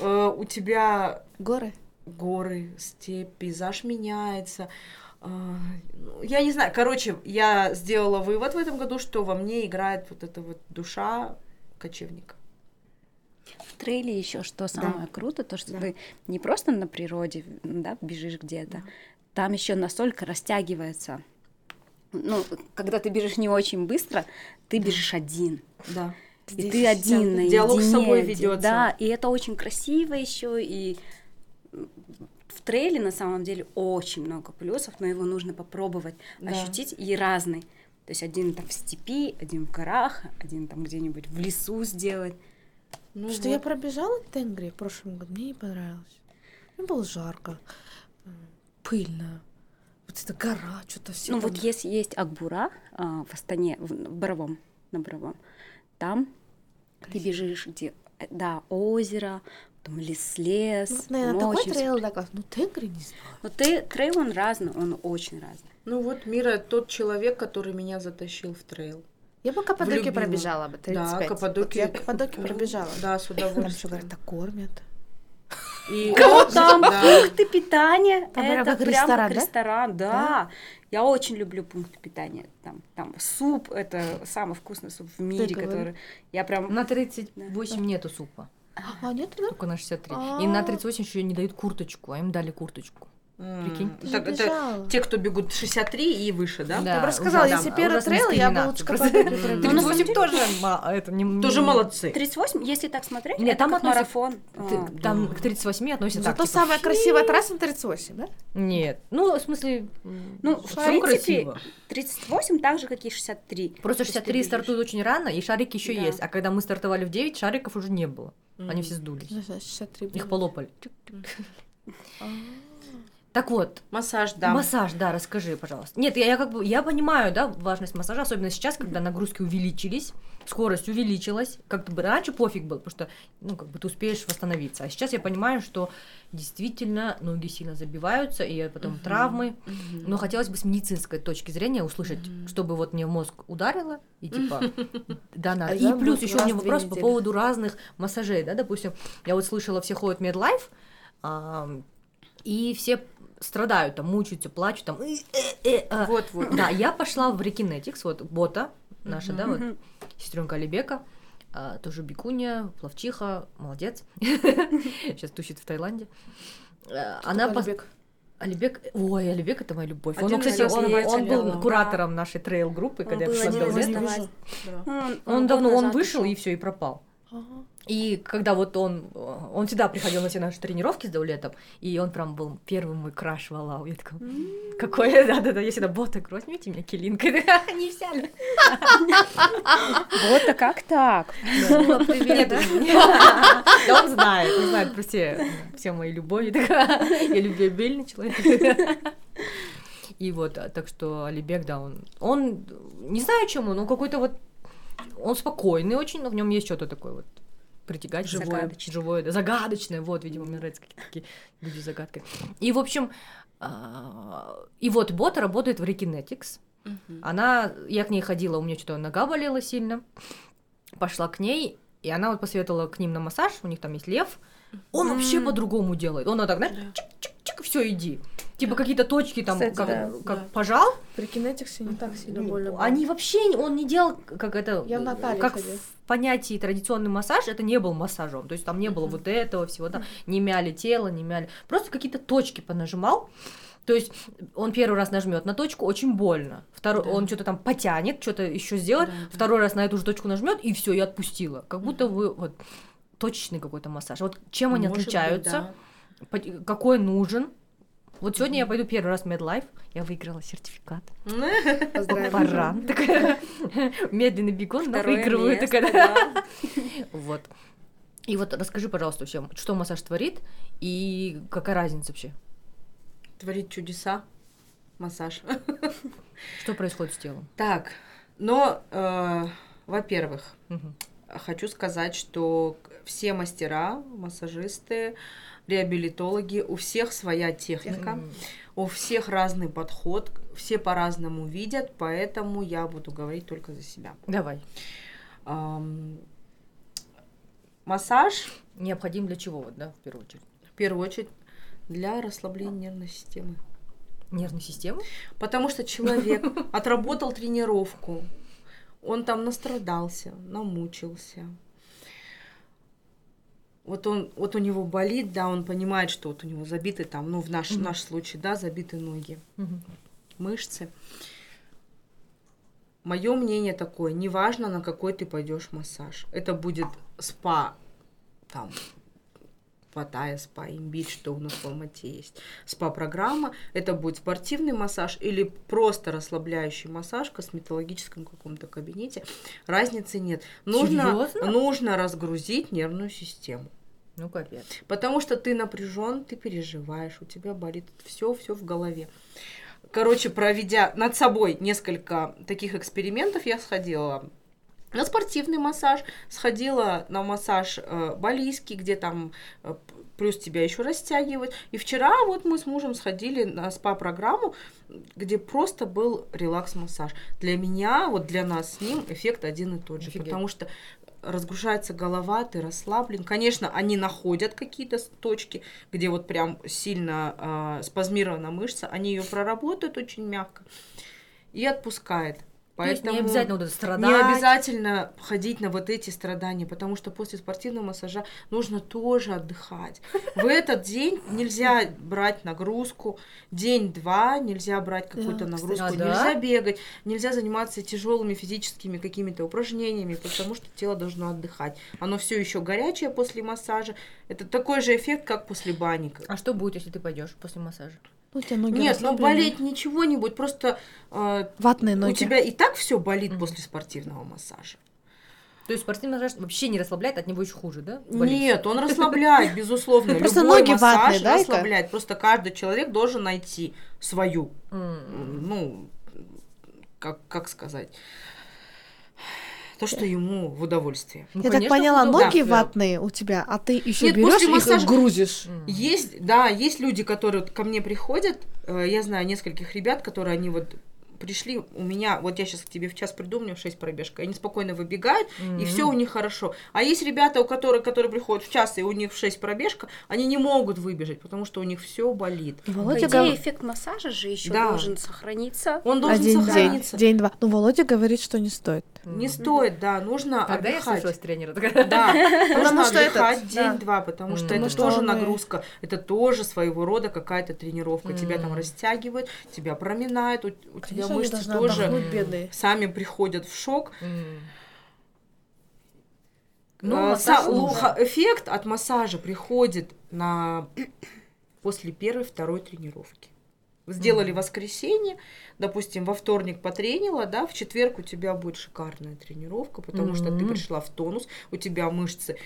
э, у тебя Горы. горы, степь, пейзаж меняется. Ну, Я не знаю, короче, я сделала вывод в этом году, что во мне играет вот эта вот душа кочевника. В трейле еще что самое круто, то что Да. ты не просто на природе, да, бежишь где-то, там еще настолько растягивается. Ну, когда ты бежишь не очень быстро, ты бежишь один. Да. И Здесь ты один наедине. Диалог с собой один. ведётся. Да, и это очень красиво еще, и в трейле на самом деле очень много плюсов, но его нужно попробовать Да. ощутить и разный. То есть один там в степи, один в горах, один там где-нибудь в лесу сделать. Ну Что я вот. пробежала Тенгри в прошлом году, мне не понравилось. Мне было жарко, пыльно. Вот эта гора, что-то все. Ну вот если есть Акбура а, в Астане, в, в Боровом, на Боровом, там ты бежишь, где, э, да, озеро, потом лес, лес. Ну, наверное, ну, такой очень трейл, да, класс. Ну, Тенгри не знаю. Но ты, трейл, он разный, он очень разный. Ну вот Мира тот человек, который меня затащил в трейл. Я бы Каппадокию Влюбила. пробежала бы, 35. Да, Каппадокию. Вот я Каппадокию пробежала. Да, с Там удовольствием. еще говорят, так кормят. И- Вот там Да. пункты питания, Там это как прям ресторан, как да? ресторан, да. Я очень люблю пункты питания. Там, там суп, это самый вкусный суп в мире, говори. который... Я прям... На 38 нету супа, А, нет, да? только на 63. А. И на 38 еще не дают курточку, а им дали курточку. Прикинь. Так, это те, кто бегут 63 и выше, да? Да, Я бы рассказала, если первый ужасная трейл, я бы лучше самом 38 тоже это не Тоже молодцы. 38, если так смотреть, Нет, там как относятся- марафон. Ты- А, Там к 38 относятся Зато так, типа, самая красивая трасса на 38, да? Нет. Ну, в смысле, Ну, в принципе, красиво. 38 так же, как и 63. Просто То есть ты 63 бежишь. стартуют очень рано, и шарики еще Да. есть. А когда мы стартовали в 9, шариков уже не было. Они все сдулись. Сейчас 63 Их полопали. Так вот, Массаж, да. массаж, да, расскажи, пожалуйста. Нет, я, я как бы, я понимаю, да, важность массажа, особенно сейчас, когда нагрузки увеличились, скорость увеличилась, как бы раньше пофиг был, потому что, ну, как бы ты успеешь восстановиться. А сейчас я понимаю, что действительно ноги сильно забиваются, и потом травмы. Но хотелось бы с медицинской точки зрения услышать, чтобы вот мне в мозг ударило, и типа, да, надо. А И плюс еще у меня вопрос по поводу разных массажей, да, допустим, я вот слышала, все ходят медлайф, и все страдают, там, мучаются, плачут, там, «Э, э, э». Вот, вот. Да, я пошла в Rekinetics, вот бота наша, да, вот, сестренка Алибека, а, тоже бикуня, плавчиха, молодец, сейчас тусит в Таиланде. Она Алибек? Ой, Алибек это моя любовь. Он, Один кстати, раз он, он был видела. куратором нашей трейл-группы, Он когда я пришла в Белград. Да. Он, Он давно, он вышел и все, и пропал. Ага. И когда вот он, он всегда приходил на все наши тренировки с Даулетом, и он прям был первым мой краш валау. Я такая, какой, да-да-да, я всегда, бота, возьмите меня килинкой. Не взяли. Вот, а как так? Ну, привет, да? Да он знает, он знает про все, все мои любови. Я любвеобильный человек. И вот, а, так что Алибек, да, он, он, не знаю чему, но какой-то вот, он спокойный очень, но в нем есть что-то такое вот притягательное, живое, Загадочное. живое, да, загадочное, вот, видимо, мне нравятся какие-то такие люди с загадкой. И, в общем, а, и вот бот работает в Rekinetics, Мгм. она, я к ней ходила, у меня что-то нога болела сильно, пошла к ней, и она вот посоветовала к ним на массаж, у них там есть лев, он вообще по-другому делает, он вот так, знаешь, чик-чик-чик, все, иди. Типа какие-то точки там, Кстати, как, да. как Да. пожал, При кинетиксе не так сильно больно. было. они вообще, он не делал, как это, Я как ходила. в понятии традиционный массаж, это не был массажом, то есть там не было вот этого всего, да, не мяли тело, не мяли, просто какие-то точки понажимал, то есть он первый раз нажмет на точку, очень больно, второй, Да. он что-то там потянет, что-то еще сделает, Да, да. второй раз на эту же точку нажмет и все, и отпустила, как будто вы вот точечный какой-то массаж. Вот чем они Может быть, отличаются? да. По- какой нужен. Вот сегодня я пойду первый раз в MedLife, я выиграла сертификат. Такая медленный бегун, но выигрываю. Вот. И вот расскажи, пожалуйста, вообще, что массаж творит и какая разница вообще? Творит чудеса. Массаж. Что происходит с телом? Так, но, э, во-первых, Мгм. хочу сказать, что все мастера, массажисты, реабилитологи, у всех своя техника, у всех разный подход, все по-разному видят, поэтому я буду говорить только за себя. Давай. Ам, Массаж, Необходим для чего, вот, да, в первую очередь? в первую очередь, для расслабления нервной системы. Нервную систему? Потому что человек отработал тренировку, он там настрадался, намучился. Вот он, вот у него болит, да, он понимает, что вот у него забиты там, ну в наш, Мгм. наш случай, да, забиты ноги, Мгм. мышцы. Мое мнение такое, неважно, на какой ты пойдешь массаж. Это будет спа, там, Паттайя, спа, имбирь, что у нас в Алмате есть. Спа-программа, это будет спортивный массаж или просто расслабляющий массаж в косметологическом каком-то кабинете. Разницы нет. Нужно, Серьёзно? нужно разгрузить нервную систему. Ну, капец. Потому что ты напряжен, ты переживаешь, у тебя болит все, все в голове. Короче, проведя над собой несколько таких экспериментов, я сходила на спортивный массаж, сходила на массаж э, балийский, где там э, плюс тебя еще растягивают. И вчера вот мы с мужем сходили на спа-программу, где просто был релакс-массаж. Для меня, вот для нас с ним эффект один и тот же, Офигеть. потому что разгружается голова, ты расслаблен. Конечно, они находят какие-то точки, где вот прям сильно э, спазмирована мышца, они ее проработают очень мягко и отпускает. То есть не Поэтому обязательно вот страдать. не обязательно ходить на вот эти страдания, потому что после спортивного массажа нужно тоже отдыхать. В этот день нельзя брать нагрузку, день-два нельзя брать какую-то нагрузку, да? нельзя бегать, нельзя заниматься тяжелыми физическими какими-то упражнениями, потому что тело должно отдыхать. Оно все еще горячее после массажа. Это такой же эффект, как после бани. А что будет, если ты пойдешь после массажа? Ну, у тебя ноги Нет, ну расслаблены. болеть ничего не будет, просто э, Ватные ноги. у тебя и так все болит Мгм. после спортивного массажа. То есть спортивный массаж вообще не расслабляет, от него еще хуже, да? болит? Нет, он расслабляет, безусловно. Просто Любой ноги массаж ватные, да, расслабляет. Просто каждый человек должен найти свою, ну, как, как сказать, то, что ему в удовольствие. Ну, Я так конечно, поняла, удобно. ноги Да. ватные у тебя, а ты еще Нет, берешь после массажа- и грузишь. Есть, да, есть люди, которые вот ко мне приходят, э, я знаю нескольких ребят, которые они вот пришли, у меня, вот я сейчас к тебе в час приду, у меня в 6 пробежка, они спокойно выбегают, и М. все у них хорошо. А есть ребята, у которых, которые приходят в час, и у них в 6 пробежка, они не могут выбежать, потому что у них все болит. По Володя идее, гов- эффект массажа же еще Да. должен сохраниться. Он должен один день, сохраниться. день-два. Ну, Володя говорит, что не стоит. Не стоит, да, нужно Когда я отдыхать. слышалась тренера, такая, Да, нужно Потому что отдыхать день-два, потому что это тоже и- нагрузка, это тоже своего рода какая-то тренировка. Тебя там растягивают, тебя проминают, у, тебя мышцы тоже сами приходят в шок. Ну, ха- эффект от массажа приходит на после первой, второй тренировки. Сделали воскресенье, допустим, во вторник потренила, да, в четверг у тебя будет шикарная тренировка, потому что ты пришла в тонус, у тебя мышцы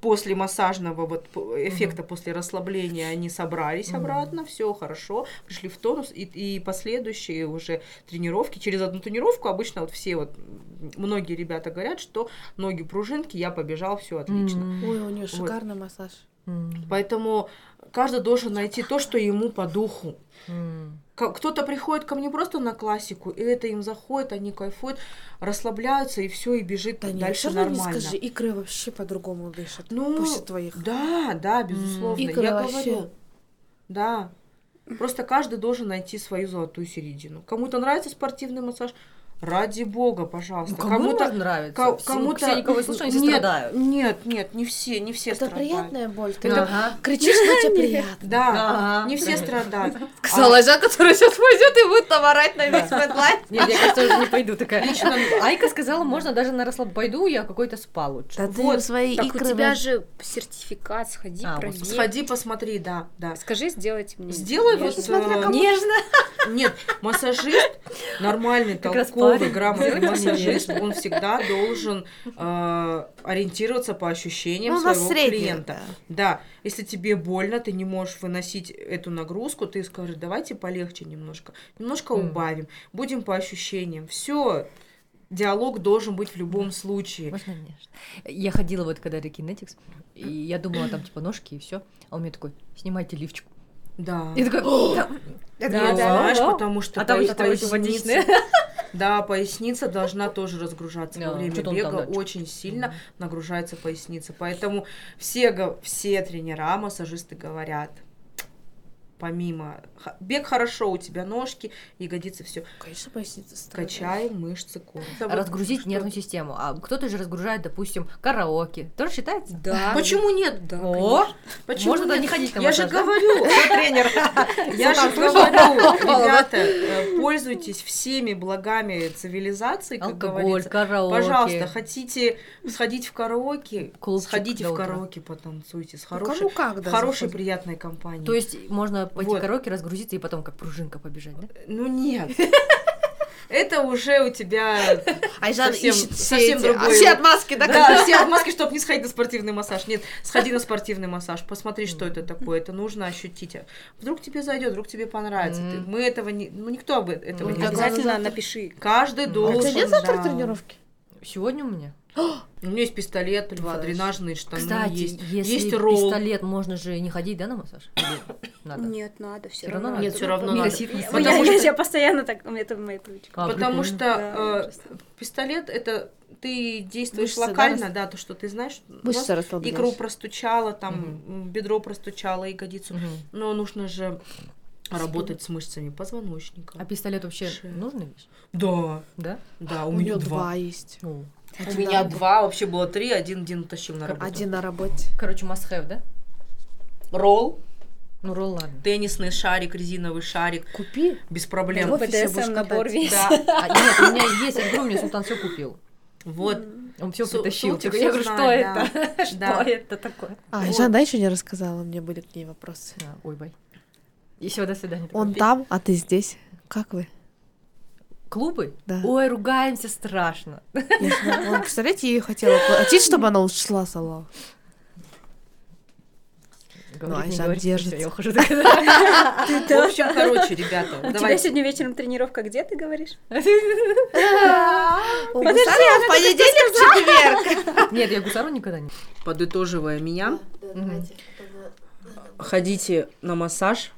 после массажного вот п- эффекта, после расслабления, они собрались Мгм. обратно, все хорошо, пришли в тонус, и, и последующие уже тренировки, через одну тренировку обычно вот все вот, многие ребята говорят, что ноги пружинки, я побежал, все отлично. М. Ой, у нее шикарный массаж. М. Поэтому каждый должен найти то, что ему по духу. Ка- Кто-то приходит ко мне просто на классику, и это им заходит, они кайфуют, расслабляются, и все, и бежит Да нет, дальше равно нормально. не скажи, икры вообще по-другому дышат. Ну, после твоих. Да, да, безусловно. Икры я вообще. говорю. Да. Просто каждый должен найти свою золотую середину. Кому-то нравится спортивный массаж, ради бога, пожалуйста. Ну, кому может нравится? ко- кому-то все никого слушают, они нет, страдают. Нет, нет, не все, не все Это страдают. приятная боль. Когда Ага. кричишь, но тебе приятно. Да, Ага. не все страдают. Сказала Жан, которая сейчас пойдет и будет там орать на весь Фэтлайн. Нет, я, кажется, уже не пойду такая. Айка сказала, можно даже на расслаб пойду, я какой-то спа лучше. Да ты Вот, свои Так у тебя же сертификат, сходи, А, проверь. Сходи, посмотри, да, да. Скажи, сделайте мне. Сделай вот... э, Нежно. Нет, массажист, нормальный, толковый, парень. грамотный Сделайте мне массажист, нежно. он всегда должен э, ориентироваться по ощущениям Ну, своего среднее, клиента. да. Да, если тебе больно, ты не можешь выносить эту нагрузку, ты скажешь, давайте полегче немножко, немножко Мгм. убавим, будем по ощущениям. Все, диалог должен быть в любом случае. Можно нежно. Я ходила вот когда Рекинетикс, и я думала, там типа ножки и все. А он мне такой, снимайте лифчик. Да. И такой, «Да». Я Да, такая, знаешь, «Да». потому что А там еще симпатичный. Да, поясница должна тоже разгружаться Да, во время что-то он там, бега. да, Очень сильно нагружается поясница. Поэтому все, все тренера, массажисты говорят, помимо... Бег хорошо, у тебя ножки, ягодицы, все. Конечно, поясница страдает. Качаем мышцы коры. Разгрузить Что- нервную систему. А кто-то же разгружает, допустим, караоке. Тоже считается? Да. Почему нет? Да, О, Почему можно нет? не ходить на Я же говорю, тренер. Я же говорю, ребята, э, пользуйтесь всеми благами цивилизации, как Алкоголь, говорится. караоке. Пожалуйста, хотите сходить в караоке, сходите в караоке, потанцуйте с Ну, хорошей, кому как, да, хорошей приятной компанией. То есть можно пойти Вот. караоке, разгрузиться и потом как пружинка побежать, да? Ну нет. Это уже у тебя Айжан совсем, ищет все совсем эти- другой. все отмазки, да? Да, все отмазки, чтобы не сходить на спортивный массаж. Нет, сходи на спортивный массаж, посмотри, что это такое. Это нужно ощутить. Вдруг тебе зайдет, вдруг тебе понравится. Ты-. Мы этого не, ну никто об этого Ну, не. Обязательно напиши. Каждый А А у должен. тебя нет завтра да. тренировки? Сегодня у меня. У меня есть пистолет, Два лимфодренажные штаны, Кстати, есть, если есть ролл. пистолет, можно же не ходить, да, на массаж? Или Надо. Нет, надо, все равно равно. надо. Нет, все равно надо. Я, постоянно так, у меня это моя привычка. А, Потому что Да, э, пистолет это ты действуешь Мышцы, да, локально, рас- да, то, что ты знаешь. Расслабляешь. Икру простучала, там м, бедро простучало, ягодицу. Мгм. Но нужно же работать с мышцами позвоночника. А пистолет вообще Шея. нужная вещь? Да, Да? да, у, У меня два есть. Ну, У Один меня два, вообще было три, один Дин утащил на работу. Один на работе. короче, must have, да? Ролл, Ну, ролл, ладно. теннисный шарик, резиновый шарик, Купи. без проблем. будешь БДСМ набор весь. Да, А, нет, у меня есть, я говорю, мне Султан все купил. вот. Он все притащил. Я говорю, что это? Что это такое? А, да, еще не рассказала, у меня были к ней вопросы. Ой, бай. Еще до свидания. Он там, а ты здесь. Как вы? Клубы? Да. Ой, ругаемся страшно. Я представляете, ей хотела платить, чтобы она ушла с Аллахом. Говорит, не Айжан говорит, держится. я ухожу. В общем, короче, ребята, У тебя сегодня вечером тренировка где, ты говоришь? Подожди, в понедельник, в четверг. Нет, я гусару никогда не. Подытоживая меня, ходите на массаж,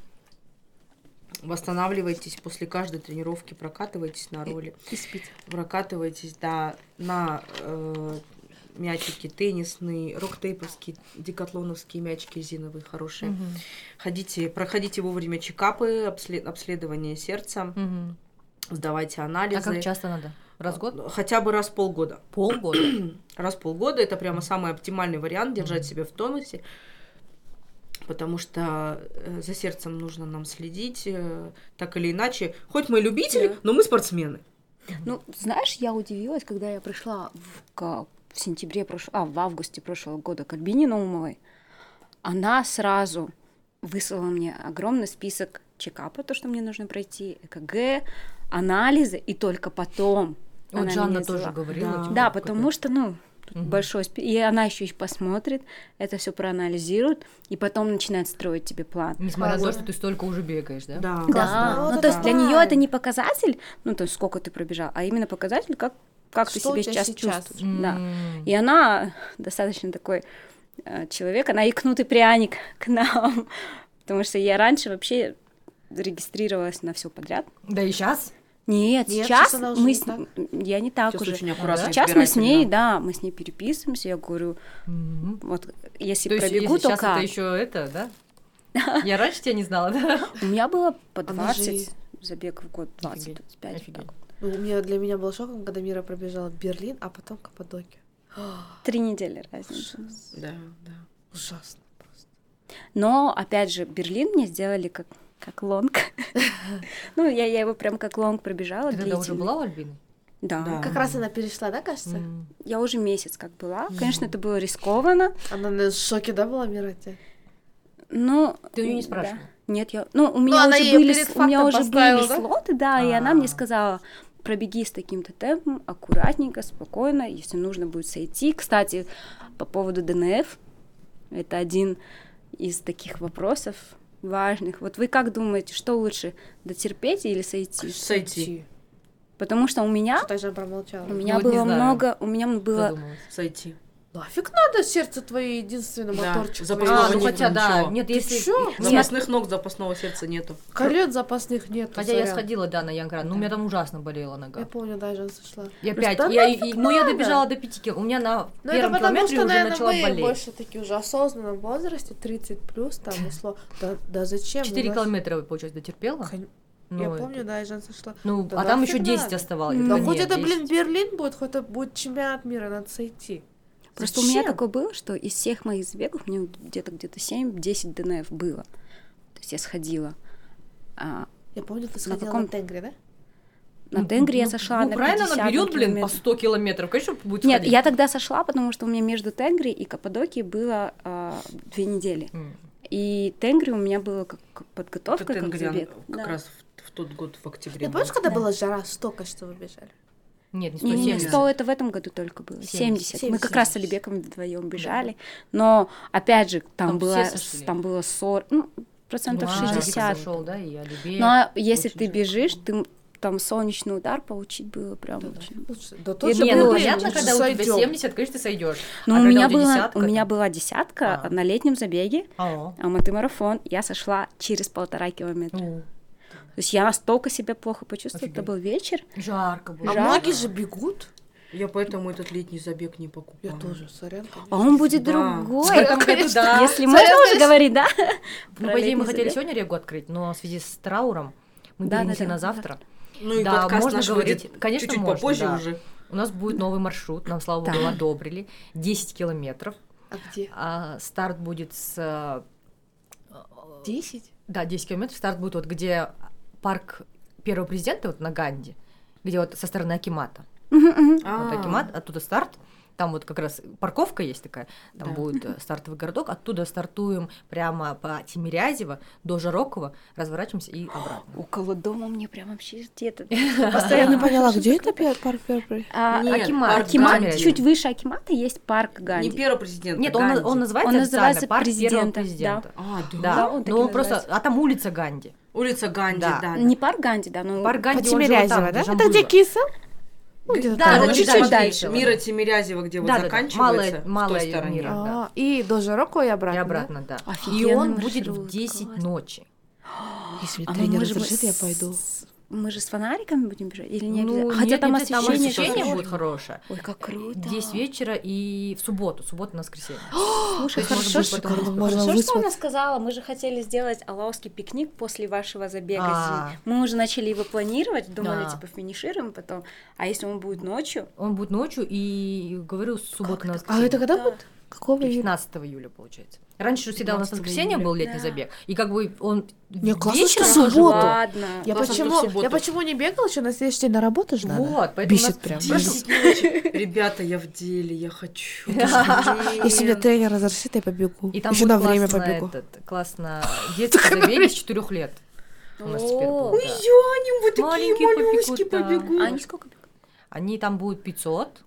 восстанавливайтесь после каждой тренировки, прокатывайтесь на роли, И спите. прокатывайтесь, да, на э, мячики теннисные, рок-тейповские, декатлоновские мячики резиновые, хорошие. Мгм. Ходите, проходите вовремя чекапы, обслед- обследование сердца, Мгм. сдавайте А анализы. как часто надо? Раз в год? Хотя бы раз в полгода. Полгода. раз в полгода это прямо самый оптимальный вариант держать себя в тонусе, потому что э, за сердцем нужно нам следить, э, так или иначе. Хоть мы любители, Да. но мы спортсмены. Ну, знаешь, я удивилась, когда я пришла в, ка- в сентябре прошлого, а, в августе прошлого года к Альбине Наумовой. Она сразу выслала мне огромный список чекапа, то, что мне нужно пройти, ЭКГ, анализы, и только потом Вот Жанна тоже говорила. Да. типа, Да, потому что, ну, Мгм. большой И она еще и посмотрит, это все проанализирует, и потом начинает строить тебе план. Несмотря на то, что ты столько уже бегаешь, да? Да, Да, Вот ну то есть для нее это не показатель, ну то есть сколько ты пробежал, а именно показатель, как, как ты Что у себя сейчас, сейчас? чувствуешь. Да. М. И она достаточно такой э, человек, она икнутый пряник к нам, потому что я раньше вообще регистрировалась на все подряд. Да и сейчас? Нет, Нет, сейчас сейчас она уже мы не с... так. я не так Сейчас уже. очень аккуратно Сейчас мы с ней, да, мы с ней переписываемся, я говорю, вот если То есть, пробегу, если то сейчас как? это еще это, да? Я раньше тебя не знала, да? У меня было по Она же 20 забегов в год, 20, Офигеть. 25. Офигеть. так вот. Ну, у меня, для меня был шоком, когда Мира пробежала Берлин, а потом Каппадокию. Три недели разница. Да, да. Ужасно просто. Но, опять же, Берлин мне сделали как, как long. Ну, я, я его прям как long пробежала. Ты тогда уже была у Альбины? Да. Да. Как раз она перешла, да, кажется? Я уже месяц как была. Конечно, это было рискованно. Она в шоке, да, была, Мира? тебя? Ну, Ты у неё не да. спрашивала? Нет, я... Ну, у меня она уже были, у меня уже были да? слоты, да, и она мне А. сказала, пробеги с таким-то темпом, аккуратненько, спокойно, если нужно будет сойти. Кстати, по поводу ДНФ, это один из таких вопросов важных. Вот вы как думаете, что лучше, дотерпеть или сойти? Сойти. Потому что у меня, Что же промолчала? у меня не было много, у меня было Задумалась. Сойти. Нафиг надо сердце твое единственный Да, моторчик. запасного А, ну нет хотя да, нет, Ты если... чё? Нет, Запасных ног, запасного сердца нету. Колец запасных нет. Хотя я сходила, да, на Янград, но у меня там ужасно болела Я нога. помню, даже сошла. Я опять, да я, и- ну я добежала до 5 километров, у меня на Ну, это первом потому километре что, уже наверное, начала вы болеть. больше такие уже осознанном возрасте, 30 плюс, там, усло. Да, да зачем? 4 У нас- километра, получается, дотерпела. Кон- Ну, Я это- помню, да, я же сошла. Ну, Да а там еще 10 надо? оставалось. Да Я Да хоть это, блин, 10. Берлин будет, хоть это будет чемпионат мира, надо сойти. Просто у меня Зачем? такое было, что из всех моих забегов мне где-то где-то 7-10 ДНФ было. То есть я сходила. А Я помню, ты На сходила на, каком- Тенгри, да? на Ну, Тенгри я ну, сошла ну, на правильно, она 50 берет, блин, по километр. 100 километров, конечно, будет Нет, я тогда сошла, потому что у меня между Тенгри и Каппадокией было а, две недели. М. И Тенгри у меня было как, подготовка, как забег. как Да. раз в, в тот год в октябре. Ты помнишь, когда Да. была жара столько, что вы бежали? Нет, не Не, не, не, 170. 100 это в этом году только было. 70. 70. Мы как раз с Алибеком вдвоем бежали. Но, опять же, там, Там было, там было 40, ну, процентов Ну, а, 60. сошел, да, и Алибей. Ну, а если очень ты бежишь, ты там солнечный удар получить было прям Да, очень... Лучше. Да Я тоже Не, думаю, ну было, понятно, когда у тебя сойдём. 70, конечно, ты сойдешь. Ну, А у меня, у была, десятка, у меня это- была десятка А. на летнем забеге, А, а марафон, я сошла через полтора километра. ну, То есть я настолько себя плохо почувствовала, это Офигеть. был вечер. жарко было. А Жарко. многие же бегут. Я поэтому этот летний забег не Я покупала. тоже, сорян, А конечно. он будет Да. В другой. этом году, да. Если можно уже говорить, да? Ну, по идее, мы хотели забег. сегодня регу открыть, но в связи с трауром мы Да, перенесли да, на да. завтра. Ну и Да, подкаст можно наш говорить. выйдет Конечно, чуть-чуть можно, попозже да. уже. У нас будет новый маршрут, нам, слава богу, одобрили. 10 километров. А где? А старт будет с... э, 10? Да, 10 километров. Старт будет вот где парк первого президента, вот на Ганди, где вот со стороны Акимата. Вот А, Акимат, оттуда старт. Там вот как раз парковка есть такая, там Да. будет э, стартовый городок, оттуда стартуем прямо по Тимирязево до Жарокова, разворачиваемся и обратно. Около дома мне прям вообще где-то Я не поняла, где это парк первый? А, Акимат, чуть выше Акимата есть парк Ганди. Не первый президент. Нет, а он, называется официально парк первого президента. А, да. Но просто, а там улица Ганди. Улица Ганди, Да. да. да. Не парк Ганди, да, но Парк По Ганди, Тимирязево, там, да? где Это где Киса? Ну, где-то Да, там. ну, чуть-чуть дальше. Мира Тимирязева, где вот Да-да-да, заканчивается, малая- в малая той стороне. Мира. да. А, И до Жарокова и обратно. И да? обратно, да. И Офигенный он будет в маршрут, 10 класс. ночи. Если А тренер мы же разрешит, я с- пойду. Мы же с фонариками будем бежать? Или не Ну, обязательно? Хотя нет, там нет, там освещение, освещение хорошее. будет хорошее. Ой, как круто. 10 вечера и в субботу, суббота на воскресенье. Слушай, хорошо, что, можно хорошо, что она сказала. Мы же хотели сделать алаусский пикник после вашего забега. А. Мы уже начали его планировать, думали, Да. типа, финишируем потом. А если он будет ночью? Он будет ночью и, говорю, с субботы на А воскресенье. это когда Да. будет? Какого июля? 15 июля, получается. Раньше же всегда у нас 15 воскресенье был летний Да. забег. И как бы он Не, классно, вечером что субботу. был. Ладно. Я Классно, что почему, субботу. я почему не бегала еще на следующий день на работу же надо? Вот, поэтому Бесит прям. в прошлом- 10 ночи. Ребята, я в деле, я хочу. Если мне тренер разрешит, я побегу. И там Еще на время классно побегу. классно детские забеги с 4 лет. У нас теперь. Яним, вы такие малюськи побегут, они сколько бегут? Они там будут 500,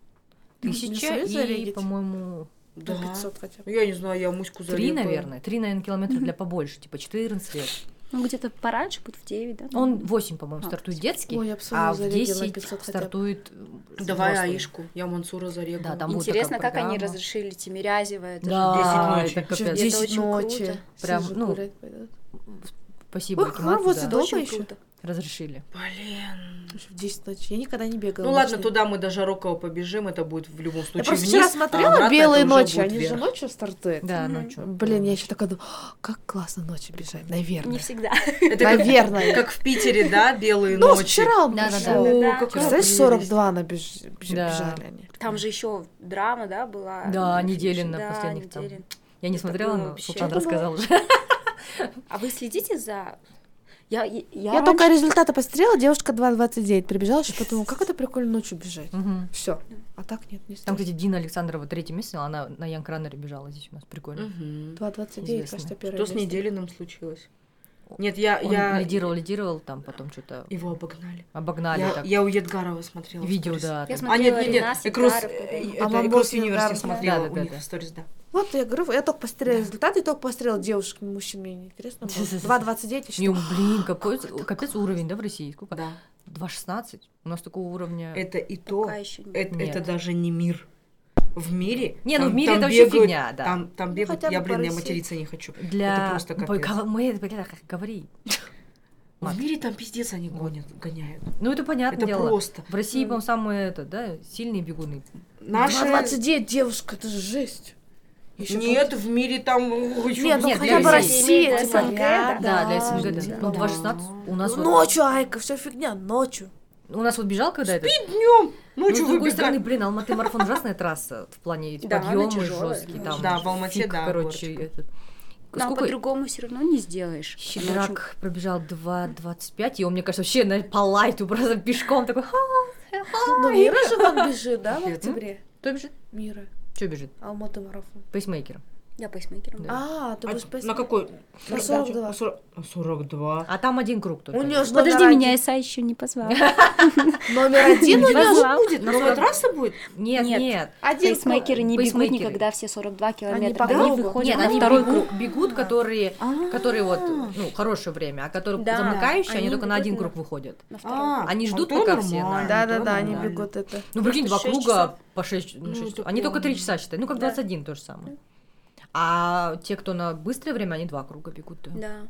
Не 1000 стоит и, по-моему, Да. 500 хотя бы. Ну, Я не знаю, я муську 3, зарегаю. наверное. 3, наверное, километра для побольше, типа 14 лет. Ну, где-то пораньше, будет в 9, да? Он 8, по-моему, А, стартует детский, Ой, а в зарегила 10 500 хотя бы. стартует э, Давай взрослый. Аишку, я Мансура зарегаю. Да, там Интересно, как они разрешили Тимирязева. Это Да, же 10 это ночи. Это 10 очень ночи. круто. Прям, ну. Спасибо, Ой, Акимату, возле да, дома ещё. круто. разрешили. Блин. В 10 ночи. Я никогда не бегала. Ну ладно, ночью. туда мы до Жарокова побежим, это будет в любом Я случае просто вниз, вчера а смотрела обратно белые ночи, они же вверх. ночью стартуют. Да, Мгм. ночью. Блин, я еще такая думаю, «А, как классно ночью бежать, наверное. Не всегда. Это Наверное. как в Питере, да, белые Ну, ночи. вчера он Да-да-да. пришел. Да-да-да. какая Представляешь, прелесть. 42 набеж- беж- Да. бежали они. Там же еще драма, да, была. Да, на Неделин финише. на Да, последних там. Я не смотрела, но Султан рассказал уже. А вы следите за... Я, я, Я, раньше- только результаты посмотрела, девушка 2.29 прибежала, еще подумала, как это прикольно ночью бежать. Мгм. Все. А так нет, не Там, стоит. кстати, Дина Александрова третье место, заняла, она на Янг-раннере бежала здесь у нас, прикольно. Мгм. 2.29, Известно. кажется, первое Что с. Неделиным случилось? Нет, я, Он я... лидировал, лидировал, там потом что-то Его обогнали. обогнали Я, так. я у Едгарова смотрела. Видео, да. Я там. А, смотрела нет, нет, нет, Ренас Экрос, Едгаров, э, это- Мамбос Юниверсити смотрела да, у них в сторис, да. Вот я говорю, я только посмотрела результаты, и только посмотрела девушек, мужчин мне не интересно было. 2.29 Не, еще. блин, какой капец уровень, да, в России? Сколько? Да. 2.16? У нас такого уровня... Это и то, это даже не мир. В мире. Не, ну там- в мире там это вообще бегают- фигня, да. Там, там бегают, хотя бы я, блин, я материться не хочу. Для... Это просто Ой, капец. ка- Мы, говори. В мире там пиздец они гонят, гоняют. Ну, это понятное Это дело. просто. В России, по-моему, самые, это, да, сильные бегуны. Наши... 2.29 девушка, это же жесть. Ещё Нет, в мире там... Нет, ну Нет, хотя бы России. Россия, типа, СНГ, рядом. Да, для СНГ, да. Типа, Ну, да. 2.16 у нас вот... Ночью, Айка, все фигня, ночью. У нас вот бежал когда это... Днем, Ну, ночью с другой выбегать. стороны, блин, Алматы марафон ужасная трасса в плане эти Да, подъемы жесткие. да. Там Да, в Алмате, фиг, да, короче, горочка. этот. Но Сколько по-другому все равно не сделаешь. Она очень- Щедрак пробежал 2.25, и он, мне кажется, вообще на, по лайту просто пешком такой... Ну, Мира же вон бежит, да, в октябре? Кто бежит? Мира. Что бежит? Алматы марафон. Пейсмейкер. Я пейсмейкером. Да. А, ты А будешь пейсать? на какой? На 42. На 40 на 42. А там один круг только. У нее же Подожди, меня один- Иса еще не позвал. Номер один у Не нее. Будет? Новая трасса будет? Нет, Нет. Пейсмейкеры не бегут никогда все 42 километра. Они выходят Нет, на они второй круг. бегут, которые, А, которые вот, ну, хорошее время, а которые замыкающие, они только на один на- круг выходят. на. А, Они ждут, пока все на- Да, да, да, они бегут это. Ну, прикинь, два круга по 6, Ну, это Они только 3 прям- часа считают. Ну, как Да. 21 то же самое. А те, кто на быстрое время, они два круга бегут. да. Да.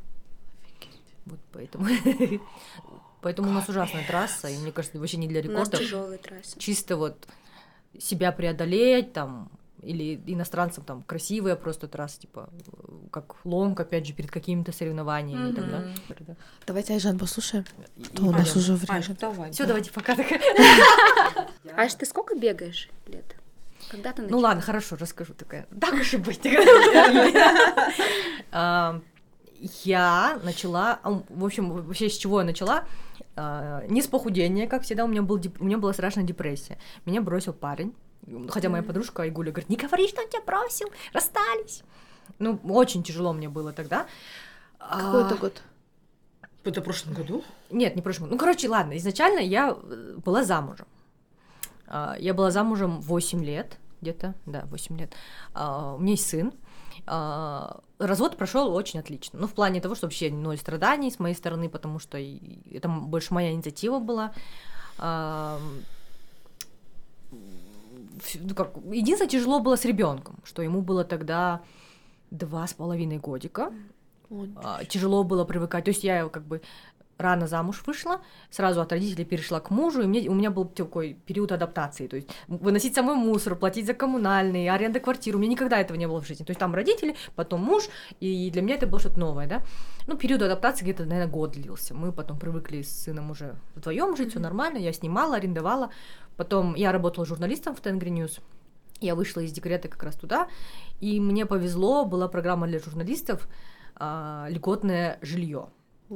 Вот поэтому. Поэтому у нас ужасная трасса, и мне кажется, вообще не для У нас рекордов. тяжелая трасса. Чисто вот себя преодолеть там, или иностранцам там красивая просто трасса, типа, как лонг, опять же, перед какими-то соревнованиями и так далее. Давайте Айжан послушаем. И- То у нас уже время. давай. Все, давайте пока. так. Аж ты сколько бегаешь лет? Когда ты Ну начала? ладно, хорошо, расскажу такая. Так уж и быть. Я начала, в общем, вообще с чего я начала? А, Не с похудения, как всегда, у меня, был, у меня была страшная депрессия. Меня бросил парень, хотя моя подружка Айгуля говорит, не говори, что он тебя бросил, расстались. Ну, очень тяжело мне было тогда. Какой это А, год? Это в прошлом году? Нет, не прошлом. Ну, короче, ладно, изначально я была замужем. А, Я была замужем 8 лет, где-то, да, 8 лет. А, У меня есть сын. А, Развод прошел очень отлично. Ну, в плане того, что вообще ноль страданий с моей стороны, потому что это больше моя инициатива была. Ну, как, единственное, тяжело было с ребенком, что ему было тогда два с половиной годика. А, тяжело было привыкать. То есть я как бы рано замуж вышла, сразу от родителей перешла к мужу, и мне, у меня был такой период адаптации. То есть выносить самой мусор, платить за коммунальные, аренда квартиры. У меня никогда этого не было в жизни. То есть там родители, потом муж, и для меня это было что-то новое, да. Ну, период адаптации где-то, наверное, год длился. Мы потом привыкли с сыном уже вдвоем жить, все нормально. Я снимала, арендовала. Потом я работала журналистом в Tengri News. Я вышла из декрета как раз туда, и мне повезло, была программа для журналистов, а, льготное жилье.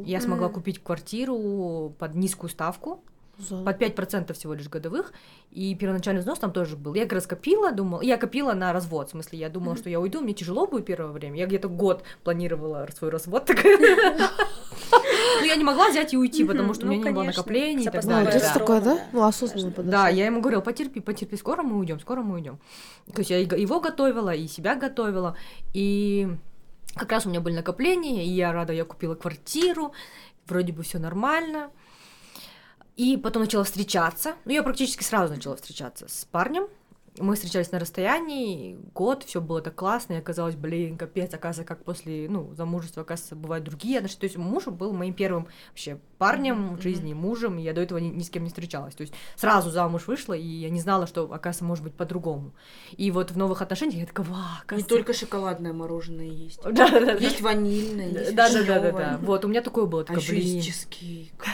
Я смогла купить квартиру под низкую ставку, за- под 5% всего лишь годовых, и первоначальный взнос там тоже был. Я как раз копила, думала, я копила на развод, в смысле, я думала, что я уйду, мне тяжело будет первое время, я где-то год планировала свой развод. Но я не могла взять и уйти, потому что у Ну, меня не было накоплений и так Ну, далее. есть да. такое, да? Да. Ну, осознанно. Да, я ему говорила, потерпи, потерпи, скоро мы уйдем, скоро мы уйдем. То есть я его готовила, и себя готовила, и как раз у меня были накопления, и я рада, я купила квартиру, вроде бы все нормально. И потом начала встречаться. Ну, я практически сразу начала встречаться с парнем. Мы встречались на расстоянии, год, все было так классно, и оказалось, блин, капец, оказывается, как после, ну, замужества, оказывается, бывают другие отношения. То есть муж был моим первым вообще парнем в жизни, мужем, и я до этого ни, ни с кем не встречалась. То есть сразу замуж вышла, и я не знала, что, оказывается, может быть по-другому. И вот в новых отношениях я такая, ва, Не оказывается... только шоколадное мороженое есть. Да, да, да. Есть ванильное, есть Да, да, да, да, да. Вот, у меня такое было, А такая, еще есть чизкейк.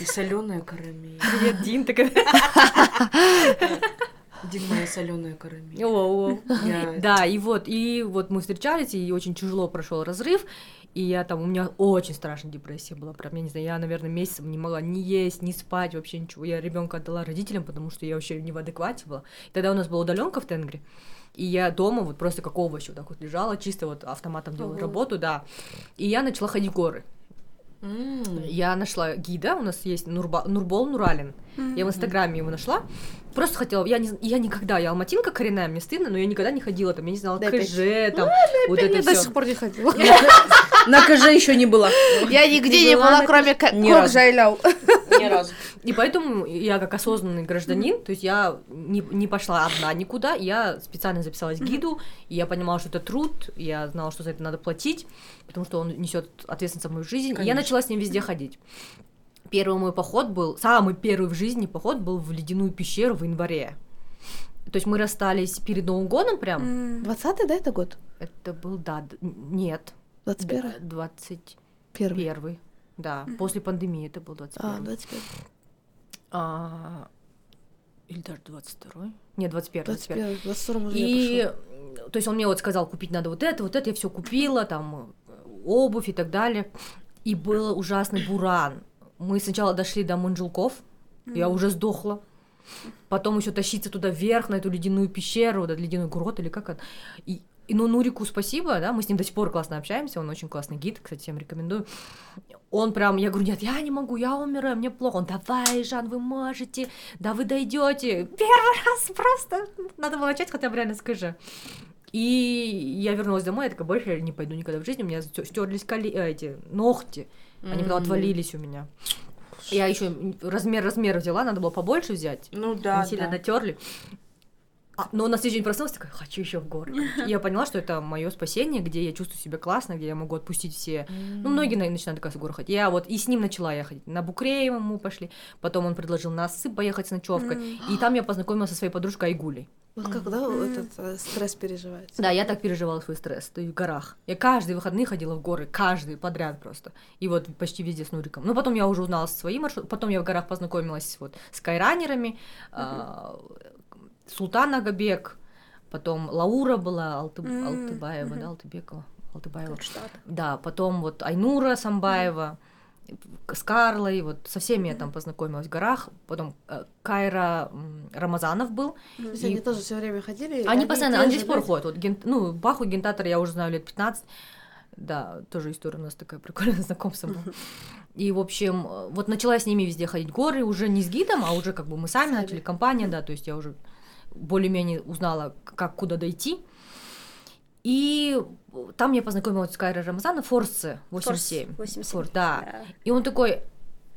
И соленая карамель. Привет, Дин, такая. Дин, моя соленая карамель. О, о. Я- Да, и вот, и вот мы встречались, и очень тяжело прошел разрыв, и я там, у меня очень страшная депрессия была, прям, я не знаю, я, наверное, месяцем не могла ни есть, ни спать, вообще ничего. Я ребенка отдала родителям, потому что я вообще не в адеквате была. И тогда у нас была удаленка в Тенгре, и я дома вот просто как овощ вот так вот лежала, чисто вот автоматом делала Ого. работу, да. И я начала ходить в горы. М. Я нашла гида, у нас есть Нурба, Нурбол Нуралин. Я в Инстаграме его нашла. Просто хотела, я, не, я никогда, я алматинка коренная, мне стыдно, но я никогда не ходила там, я не знала, Да опять. КЖ, там, вот Я это до все. сих пор не ходила. На КЖ еще не была. Я нигде не была кроме. Кокжайляу. Ни разу. И поэтому я как осознанный гражданин, то есть я не, не пошла одна никуда, я специально записалась гиду, и я понимала, что это труд, я знала, что за это надо платить, потому что он несет ответственность за мою жизнь, и я начала с ним везде ходить. Первый мой поход был, самый первый в жизни поход был в ледяную пещеру в январе. То есть мы расстались перед Новым годом прям. М. 20-й, да, это год? Это был, да, д- нет, 21-й? 21 Первый. да, после пандемии это был 21 А, 21 А, или даже 22 Нет, 21 21 21 22 уже я И, то есть он мне вот сказал, купить надо вот это, вот это, я все купила, там, обувь и так далее. И был ужасный буран. Мы сначала дошли до Манжелков, я уже сдохла. Потом еще тащиться туда вверх, на эту ледяную пещеру, этот ледяной грот или как это. И, и ну, Нурику спасибо, да, мы с ним до сих пор классно общаемся, он очень классный гид, кстати, всем рекомендую. Он прям, я говорю, нет, я не могу, я умираю, мне плохо. Он, давай, Жан, вы можете, да вы дойдете. Первый раз просто, надо было начать хотя бы реально скажи. И я вернулась домой, я такая, больше я не пойду никогда в жизни, у меня стерлись коли... э, эти ногти, они потом отвалились у меня. Я еще размер размер взяла, надо было побольше взять. Ну да, Они сильно да. натерли. А, но на следующий день проснулась, такая, хочу еще в горы. И я поняла, что это мое спасение, где я чувствую себя классно, где я могу отпустить все. Ну, многие на- начинают как раз в горы ходить. Я вот и с ним начала я ходить. На Букреева мы пошли. Потом он предложил на Осып поехать с ночевкой. И там я познакомилась со своей подружкой Айгулей. Вот когда этот э, стресс переживается. Да, я так переживала свой стресс, то есть в горах. Я каждые выходные ходила в горы, каждый подряд просто. И вот почти везде с Нуриком. Ну, потом я уже узнала свои маршруты, потом я в горах познакомилась вот с кайранерами, а, Султан Агабек, потом Лаура была, Алты- М, Алтыбаева, мгм. да, Алтыбекова, Алтыбаева. Кронштадт. Да, потом вот Айнура Самбаева, с Карлой, вот со всеми я там познакомилась в горах. Потом э, Кайра Рамазанов был, есть И- они тоже все время ходили. они постоянно, они до сих пор ходят. Вот, ген- ну, Баху Гентатор я уже знаю лет 15. Да, тоже история у нас такая прикольная знакомство было. И, в общем, э, вот начала с ними везде ходить горы, уже не с гидом, а уже как бы мы сами Сами. начали, компания, да, то есть я уже более-менее узнала, как куда дойти. И там я познакомилась с Кайрой Рамазаном, Форсе 87. Форс 87, Форс, да. да. И он такой,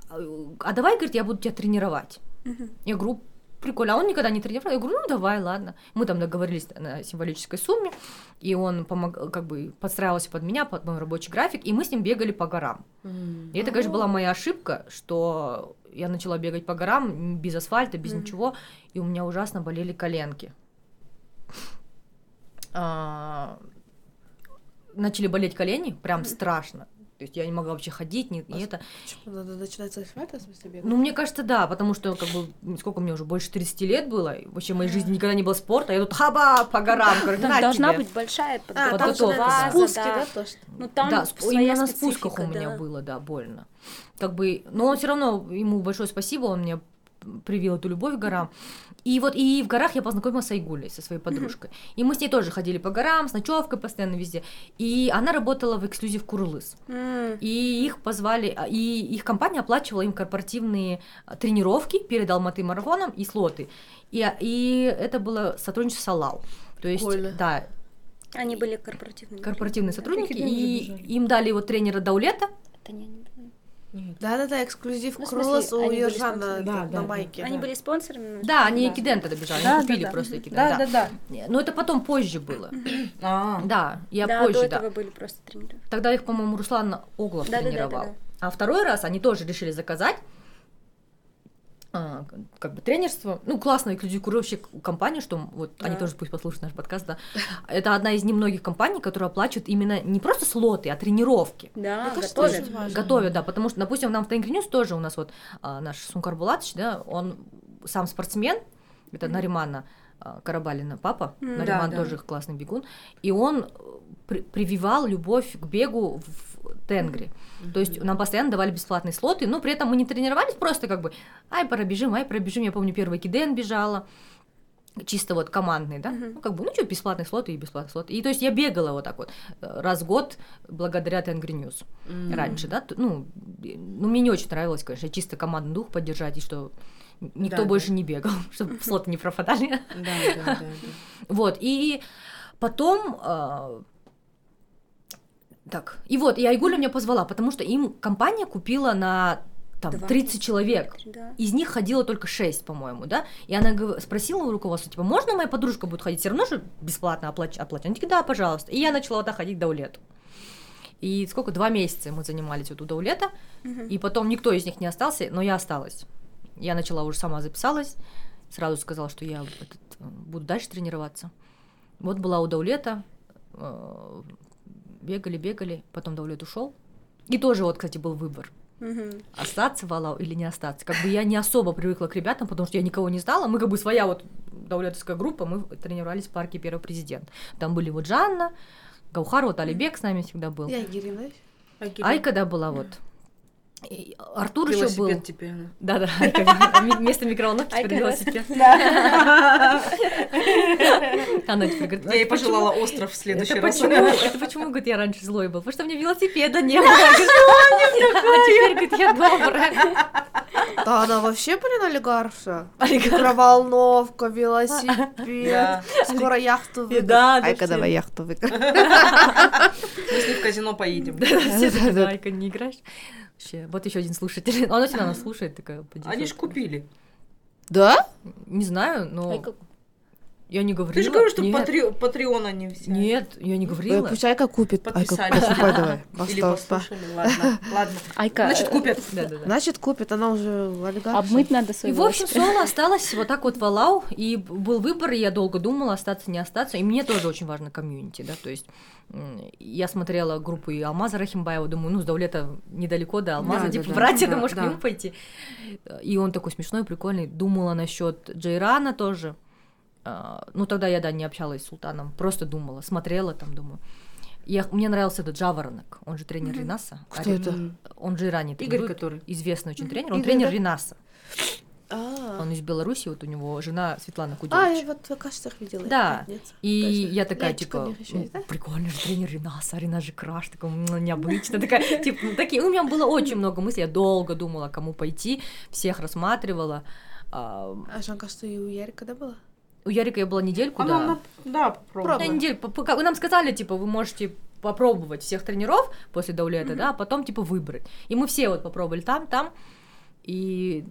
а давай, говорит, я буду тебя тренировать. Мгм. Я говорю, прикольно, а он никогда не тренировал. Я говорю, ну давай, ладно. Мы там договорились на символической сумме, и он помог, как бы подстраивался под меня, под мой рабочий график, и мы с ним бегали по горам. М. И это, конечно, была моя ошибка, что я начала бегать по горам без асфальта, без Мгм. ничего, и у меня ужасно болели коленки. А, начали болеть колени, прям страшно. То есть я не могла вообще ходить, ни, и это. Почему надо начинать с асфальта, в смысле, бегать? Ну, мне кажется, да, потому что, как бы, сколько мне уже, больше 30 лет было, и вообще в моей жизни никогда не было спорта, а я тут хаба по горам, говорю, Там на должна тебе. быть большая А, там же подготовка, подготовка. да. это спуски, да. да, то, что... Ну там да, сп- именно на спусках у меня да. было, да, больно. Как бы, но он все равно, ему большое спасибо, он мне привил эту любовь к горам. И вот и в горах я познакомилась с Айгулей, со своей подружкой. И мы с ней тоже ходили по горам, с ночевкой постоянно везде. И она работала в эксклюзив Курлыс. М, И их позвали, а, и их компания оплачивала им корпоративные а, тренировки перед Алматы марафоном и слоты. И, а, и это было сотрудничество с Алау. То есть, Прикольно. да, Они были корпоративными. корпоративные сотрудники, и им дали вот тренера Даулета, Это не они. Да-да-да, эксклюзив Ну, Кролос у они были Ержана спонсорами. Да, на да, майке. Они да. были спонсорами. Да, они Да. Экидента добежали, Да, они да, купили да. просто Экидент. Да, да, да. Но это потом позже было. А, Да, я да, позже, до да. этого были просто тренеры. Тогда их, по-моему, Руслан Оглов тренировал. А второй раз они тоже решили заказать а, как бы тренерство, ну, классная эксклюзив компания, что вот они Да. тоже пусть послушают наш подкаст, да. Это одна из немногих компаний, которая оплачивает именно не просто слоты, а тренировки. Да, кажется, готовят. важно. Готовят, да, потому что, допустим, нам в Tengri News тоже у нас вот а, наш Сункар Булатович, да, он сам спортсмен, это Наримана а, Карабалина папа, М. Нариман Да, да. тоже классный бегун, и он э, при- прививал любовь к бегу в Тенгри. То есть нам постоянно давали бесплатные слоты, но при этом мы не тренировались, просто как бы, ай, пробежим, ай, пробежим. Я помню, первый киден бежала, чисто вот командный, да, Мгм. ну как бы, ну что, бесплатные слоты и бесплатные слоты. И то есть я бегала вот так вот э, раз в год благодаря Tengri News м. раньше, да, ну, ну, мне не очень нравилось, конечно, чисто командный дух поддержать, и что никто Да, больше да. не бегал, чтобы слоты не пропадали. Да, да, да, да. Вот, и потом... так, и вот, и Айгуля меня позвала, потому что им компания купила на там, 20 30 человек. Да. Из них ходило только 6, по-моему, да? И она спросила у руководства, типа, можно моя подружка будет ходить? Все равно же бесплатно оплачивать. оплачивать. Они такие, да, пожалуйста. И я начала вот так ходить до улету. И сколько? Два месяца мы занимались вот у Даулета. Мгм. И потом никто из них не остался, но я осталась. Я начала уже сама записалась, сразу сказала, что я этот, э, буду дальше тренироваться. Вот была у Даулета, бегали, бегали, потом Даулет ушел. И тоже вот, кстати, был выбор, Мгм. остаться в Алау или не остаться. Как бы я не особо привыкла к ребятам, потому что я никого не знала. Мы как бы своя вот даулетовская группа, мы тренировались в парке Первый президент. Там были вот Жанна, Гаухар, вот Алибек с нами всегда был. Я. Айка, да, была вот. Артур еще был. Велосипед теперь. Да, да, вместо микроволновки теперь да. велосипед. Она теперь говорит, Я ей «Это почему- пожелала остров в следующий Это раз. почему, это почему, говорит, я раньше злой был? Потому что у меня велосипеда не было. А теперь, говорит, я добрая. Да, она вообще, блин, олигарша. Олигарх. Микроволновка, велосипед. Да. Скоро яхту выиграю. Да, да, Айка, давай яхту выиграем. Мы с ней в казино поедем. Все такие, «Да, Айка, не играешь? Вообще, вот еще один слушатель. Она всегда нас слушает, такая Они ж дефолту. купили. Да? Не знаю, но я не говорила. Ты же говоришь, что Нет. патри- Патреон они все. Нет, я не Ой, говорила. Пусть Айка купит. Айка, Подписались. покупай давай. Или послушали. Ладно, ладно. Айка, Значит, купят. Да, да, да. Значит, купит, она уже олигарша. обмыть надо И, свой в общем, соло осталась вот так вот в Алау, и был выбор, и я долго думала, остаться, не остаться, и мне тоже очень важно комьюнити, да, то есть я смотрела группу и Алмаза Рахимбаева, думаю, ну, с Даулета недалеко до Алмаза, Да, типа, да. братья, Да, ты можешь да. к нему пойти. И он такой смешной, прикольный. Думала насчет Джейрана тоже. А, Ну, тогда я, да, не общалась с Султаном, просто думала, смотрела там, думаю. Я, мне нравился этот Жаворонок, он же тренер Ринаса. Кто это? М. Он же Иране Игорь, который. известный очень тренер, он Игорь, тренер да? Ринаса. А, Он из Беларуси, вот у него жена Светлана А, Кудевич. я вот в каштах видела. Да. И я такая, Ячка у типа, ну, да? прикольно же тренер Ринаса, Ринас же краш, такой необычно, такая, типа, ну, такие, у меня было очень много мыслей, я долго думала, кому пойти, всех рассматривала. А, А Жанка, что и у Ярика, да, была? У Ярика я была недельку, Она, да. на- да, попробуй. На неделю, по- по- как- нам сказали, типа, вы можете попробовать всех тренеров после Даулета, да, а потом, типа, выбрать. И мы все вот попробовали там, там, и,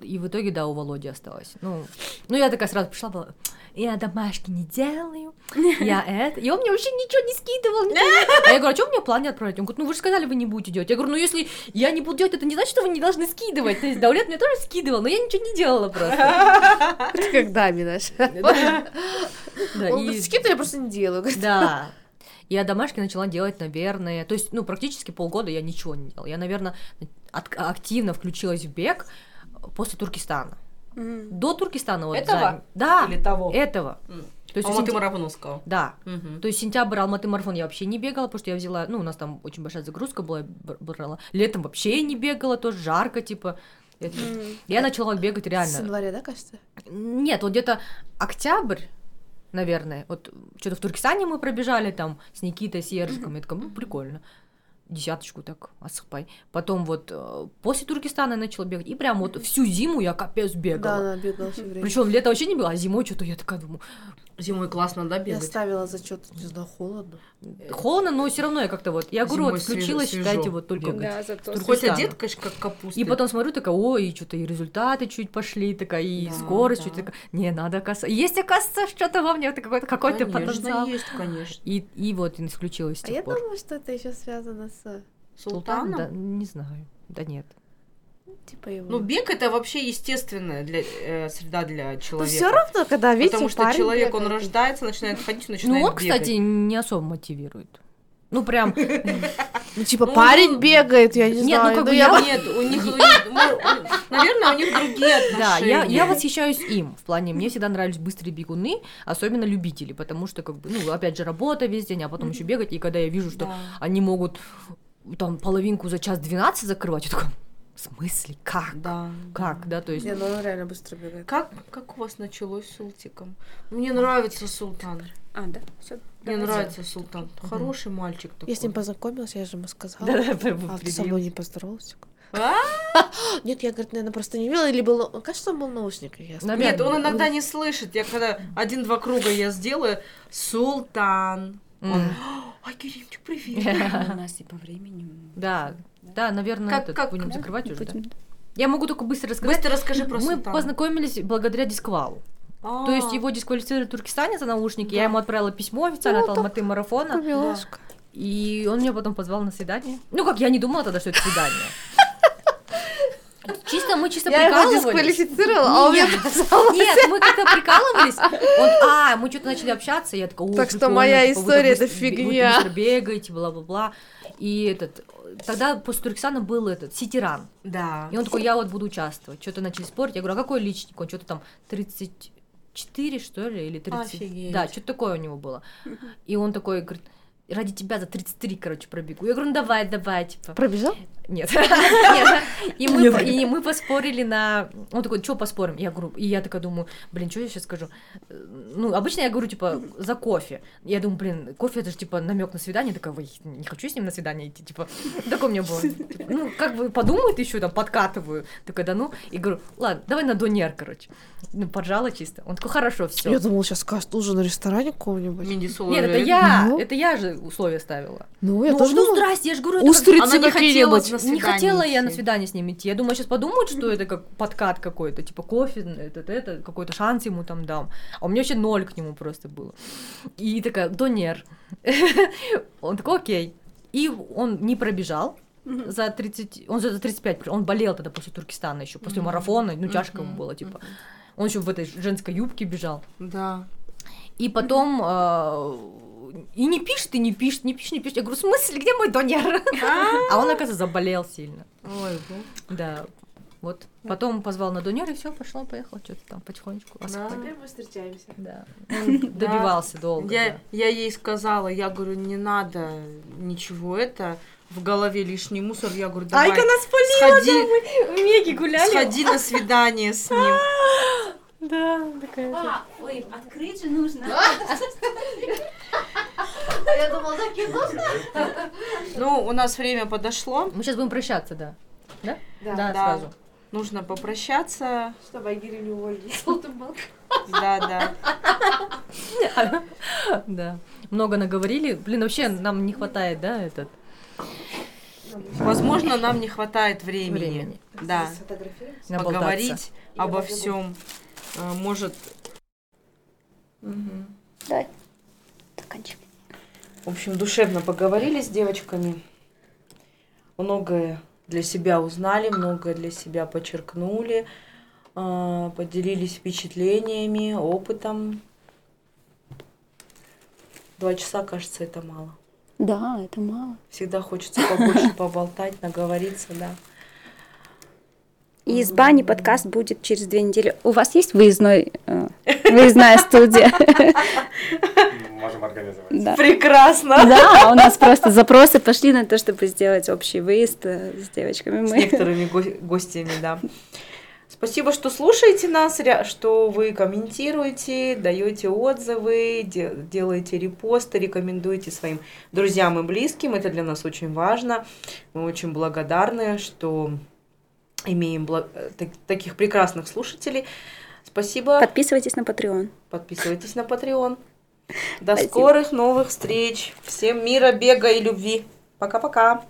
и в итоге, да, у Володи осталось. Ну, ну, я такая сразу пришла, была, я домашки не делаю, я это. И он мне вообще ничего не скидывал. ничего А я говорю, а что мне план не отправить? Он говорит, ну вы же сказали, вы не будете делать. Я говорю, ну если я не буду делать, это не значит, что вы не должны скидывать. То есть Даулет мне тоже скидывал, но я ничего не делала просто. Ты как Дами, знаешь. Да, Он я просто не делаю. Да. Я домашки начала делать, наверное, то есть, ну, практически полгода я ничего не делала. Я, наверное, активно включилась в бег после Туркестана. Мгм. До Туркестана вот Этого? за- Да, Или того. этого. М. То есть, А в вот ты сентя- марафон сказал. Да. Мгм. То есть сентябрь Алматы марафон я вообще не бегала, потому что я взяла, ну, у нас там очень большая загрузка была, брала. Летом вообще не бегала, тоже жарко, типа. Это- М. Я начала бегать С реально. января, да, кажется? Нет, вот где-то октябрь, наверное. Вот что-то в Туркестане мы пробежали там с Никитой, с Ержиком. Я такая, ну, прикольно. Десяточку так, осыпай. Потом вот э, после Туркестана я начала бегать. И прям вот всю зиму я капец Да, бегала. она бегала все время. Причем лето вообще не было, а зимой что-то я такая думаю, Зимой классно, да, Я бегать? ставила зачет, не знаю, холодно. Холодно, но все равно я как-то вот, я говорю, вот включилась, свежо- считайте, свежо вот только бегать. Да, зато Туркестан. Хоть одет, конечно, как капуста. И потом смотрю, такая, ой, и что-то и результаты чуть пошли, такая, и Да, скорость да. чуть такая, не, надо, оказывается, есть, оказывается, что-то во мне, это какой-то Конечно, потенциал. есть, конечно. И, и вот и включилась с А тех я пор. думала, что это еще связано с Султаном? Да, не знаю, да нет. Типа его. Ну, бег это вообще естественная для, э, среда для человека. все равно, когда видите, Потому что парень человек, он бегает. рождается, начинает ходить, он Ну, начинает он, бегать. кстати, не особо мотивирует. Ну, прям, Ну, типа, Ну, парень ну, бегает, я не нет, ну, знаю. как ну, бы я Нет, у них, у них- наверное, у них другие отношения. да, я, я восхищаюсь им. В плане, мне всегда нравились быстрые бегуны, особенно любители, потому что, как бы, ну, опять же, работа весь день, а потом еще бегать, и когда я вижу, что Да. они могут там половинку за час 12 закрывать, я такой, в смысле, как? Да. Как, да, то есть... Не, ну он реально быстро бегает. Как, как у вас началось с Султиком? Мне нравится Султан. А, да, все. Мне нравится Султан. Хороший мальчик такой. Я с ним познакомилась, я же ему сказала. Да-да, А ты со мной не поздоровался? А? Нет, я, говорит, наверное, просто не видела, или был... Кажется, он был. Наверное. Нет, он иногда не слышит. Я когда один-два круга я сделаю, Султан. Он, ай, Керимчик, привет. У нас и по времени. Да, да, наверное, Как- этот, как- будем да, закрывать уже, да? Будем- Я могу только быстро рассказать. Быстро расскажи про Мы Султана. познакомились благодаря дисквалу. А, То есть его дисквалифицировали Туркестане за наушники. Я Да. ему отправила письмо официально Ну, от Алматы марафона. Милашка. И он меня потом позвал на свидание. Ну как, я не думала тогда, что это свидание. Чисто, мы чисто Я его прикалывались. дисквалифицировала, а он мне Нет. мы как-то прикалывались. Он, а, мы что-то начали общаться, я такая, Так что моя вы история это вы фигня. быстро бегаете, бла-бла-бла. И этот, тогда после Туркестана был этот, Ситиран. Да. И он такой, я вот буду участвовать. Что-то начали спорить. Я говорю, а какой личник? Он что-то там 34, что ли, или 30. Офигеть. Да, что-то такое у него было. И он такой, говорит, ради тебя за 33, короче, пробегу. Я говорю, ну давай, давай, типа. Пробежал? Нет. Нет. И мы, и мы поспорили на... Он такой, что поспорим? Я говорю, и я такая думаю, блин, что я сейчас скажу? Ну, обычно я говорю, типа, за кофе. Я думаю, блин, кофе это же, типа, намек на свидание. Такая, «Ой, не хочу с ним на свидание идти, типа. Такое у меня было. Типа, Ну, как бы подумает еще, там, подкатываю. Такая, да ну. И говорю, ладно, давай на донер, короче. Ну, поджала чисто. Он такой, хорошо, все. Я думала, сейчас скажет ужин в ресторане какого-нибудь. Нет, это я, Ну. это я же условия ставила. Ну, я ну, тоже ну, здрасте, я же говорю, Устрицы Она не хотела какие-нибудь. На не свидание хотела я на идти. свидание с ним идти. Я думаю, сейчас подумают, что это как подкат какой-то, типа кофе, этот, это, какой-то шанс ему там дам. А у меня вообще ноль к нему просто было. И такая, донер. Он такой, окей. И он не пробежал за 30, он за 35, он болел тогда после Туркестана еще, после марафона, ну тяжко ему было, типа. Он еще в этой женской юбке бежал. Да. И потом и не пишет, и не пишет, не пишет, не пишет. Я говорю, в смысле, где мой донер? А он, оказывается, заболел сильно. Ой, бог. Да, вот. Потом позвал на донер, и все, пошло, поехало, что-то там потихонечку. Да. осыпали. мы встречаемся. Да. Он добивался долго. Я, да. я ей сказала, я говорю, не надо ничего это, в голове лишний мусор. Я говорю, давай, Айка нас полила, сходи, в Меги гуляли. сходи на свидание с ним. Да, такая. А, ой, открыть же нужно. Я думала, закинуть. Ну, у нас время подошло, Мы сейчас будем прощаться, да. Да? Да, да. сразу. нужно попрощаться. Чтобы Айгири не уволили. Золотым балком. Да, да. Да. Много наговорили. Блин, вообще нам не хватает, да, этот Возможно, нам не хватает времени. времени. Да. Поговорить обо всем. Может, Давай. Стаканчик. В общем, душевно поговорили с девочками. Многое для себя узнали, многое для себя подчеркнули, а, поделились впечатлениями, опытом. Два часа, кажется, это мало. Да, это мало. Всегда хочется побольше поболтать, наговориться, да. И из бани подкаст будет через две недели. У вас есть выездной, э, выездная студия? Можем организовать. Да. Прекрасно! Да, у нас просто запросы пошли на то, чтобы сделать общий выезд э, с девочками. С Мы некоторыми го- гостями, да. Спасибо, что слушаете нас, что вы комментируете, даете отзывы, де- делаете репосты, рекомендуете своим друзьям и близким. Это для нас очень важно. Мы очень благодарны, что имеем бла- э, так- таких прекрасных слушателей. Спасибо. Подписывайтесь на Patreon. Подписывайтесь на Patreon. До Спасибо. скорых новых встреч. Всем мира, бега и любви. Пока-пока.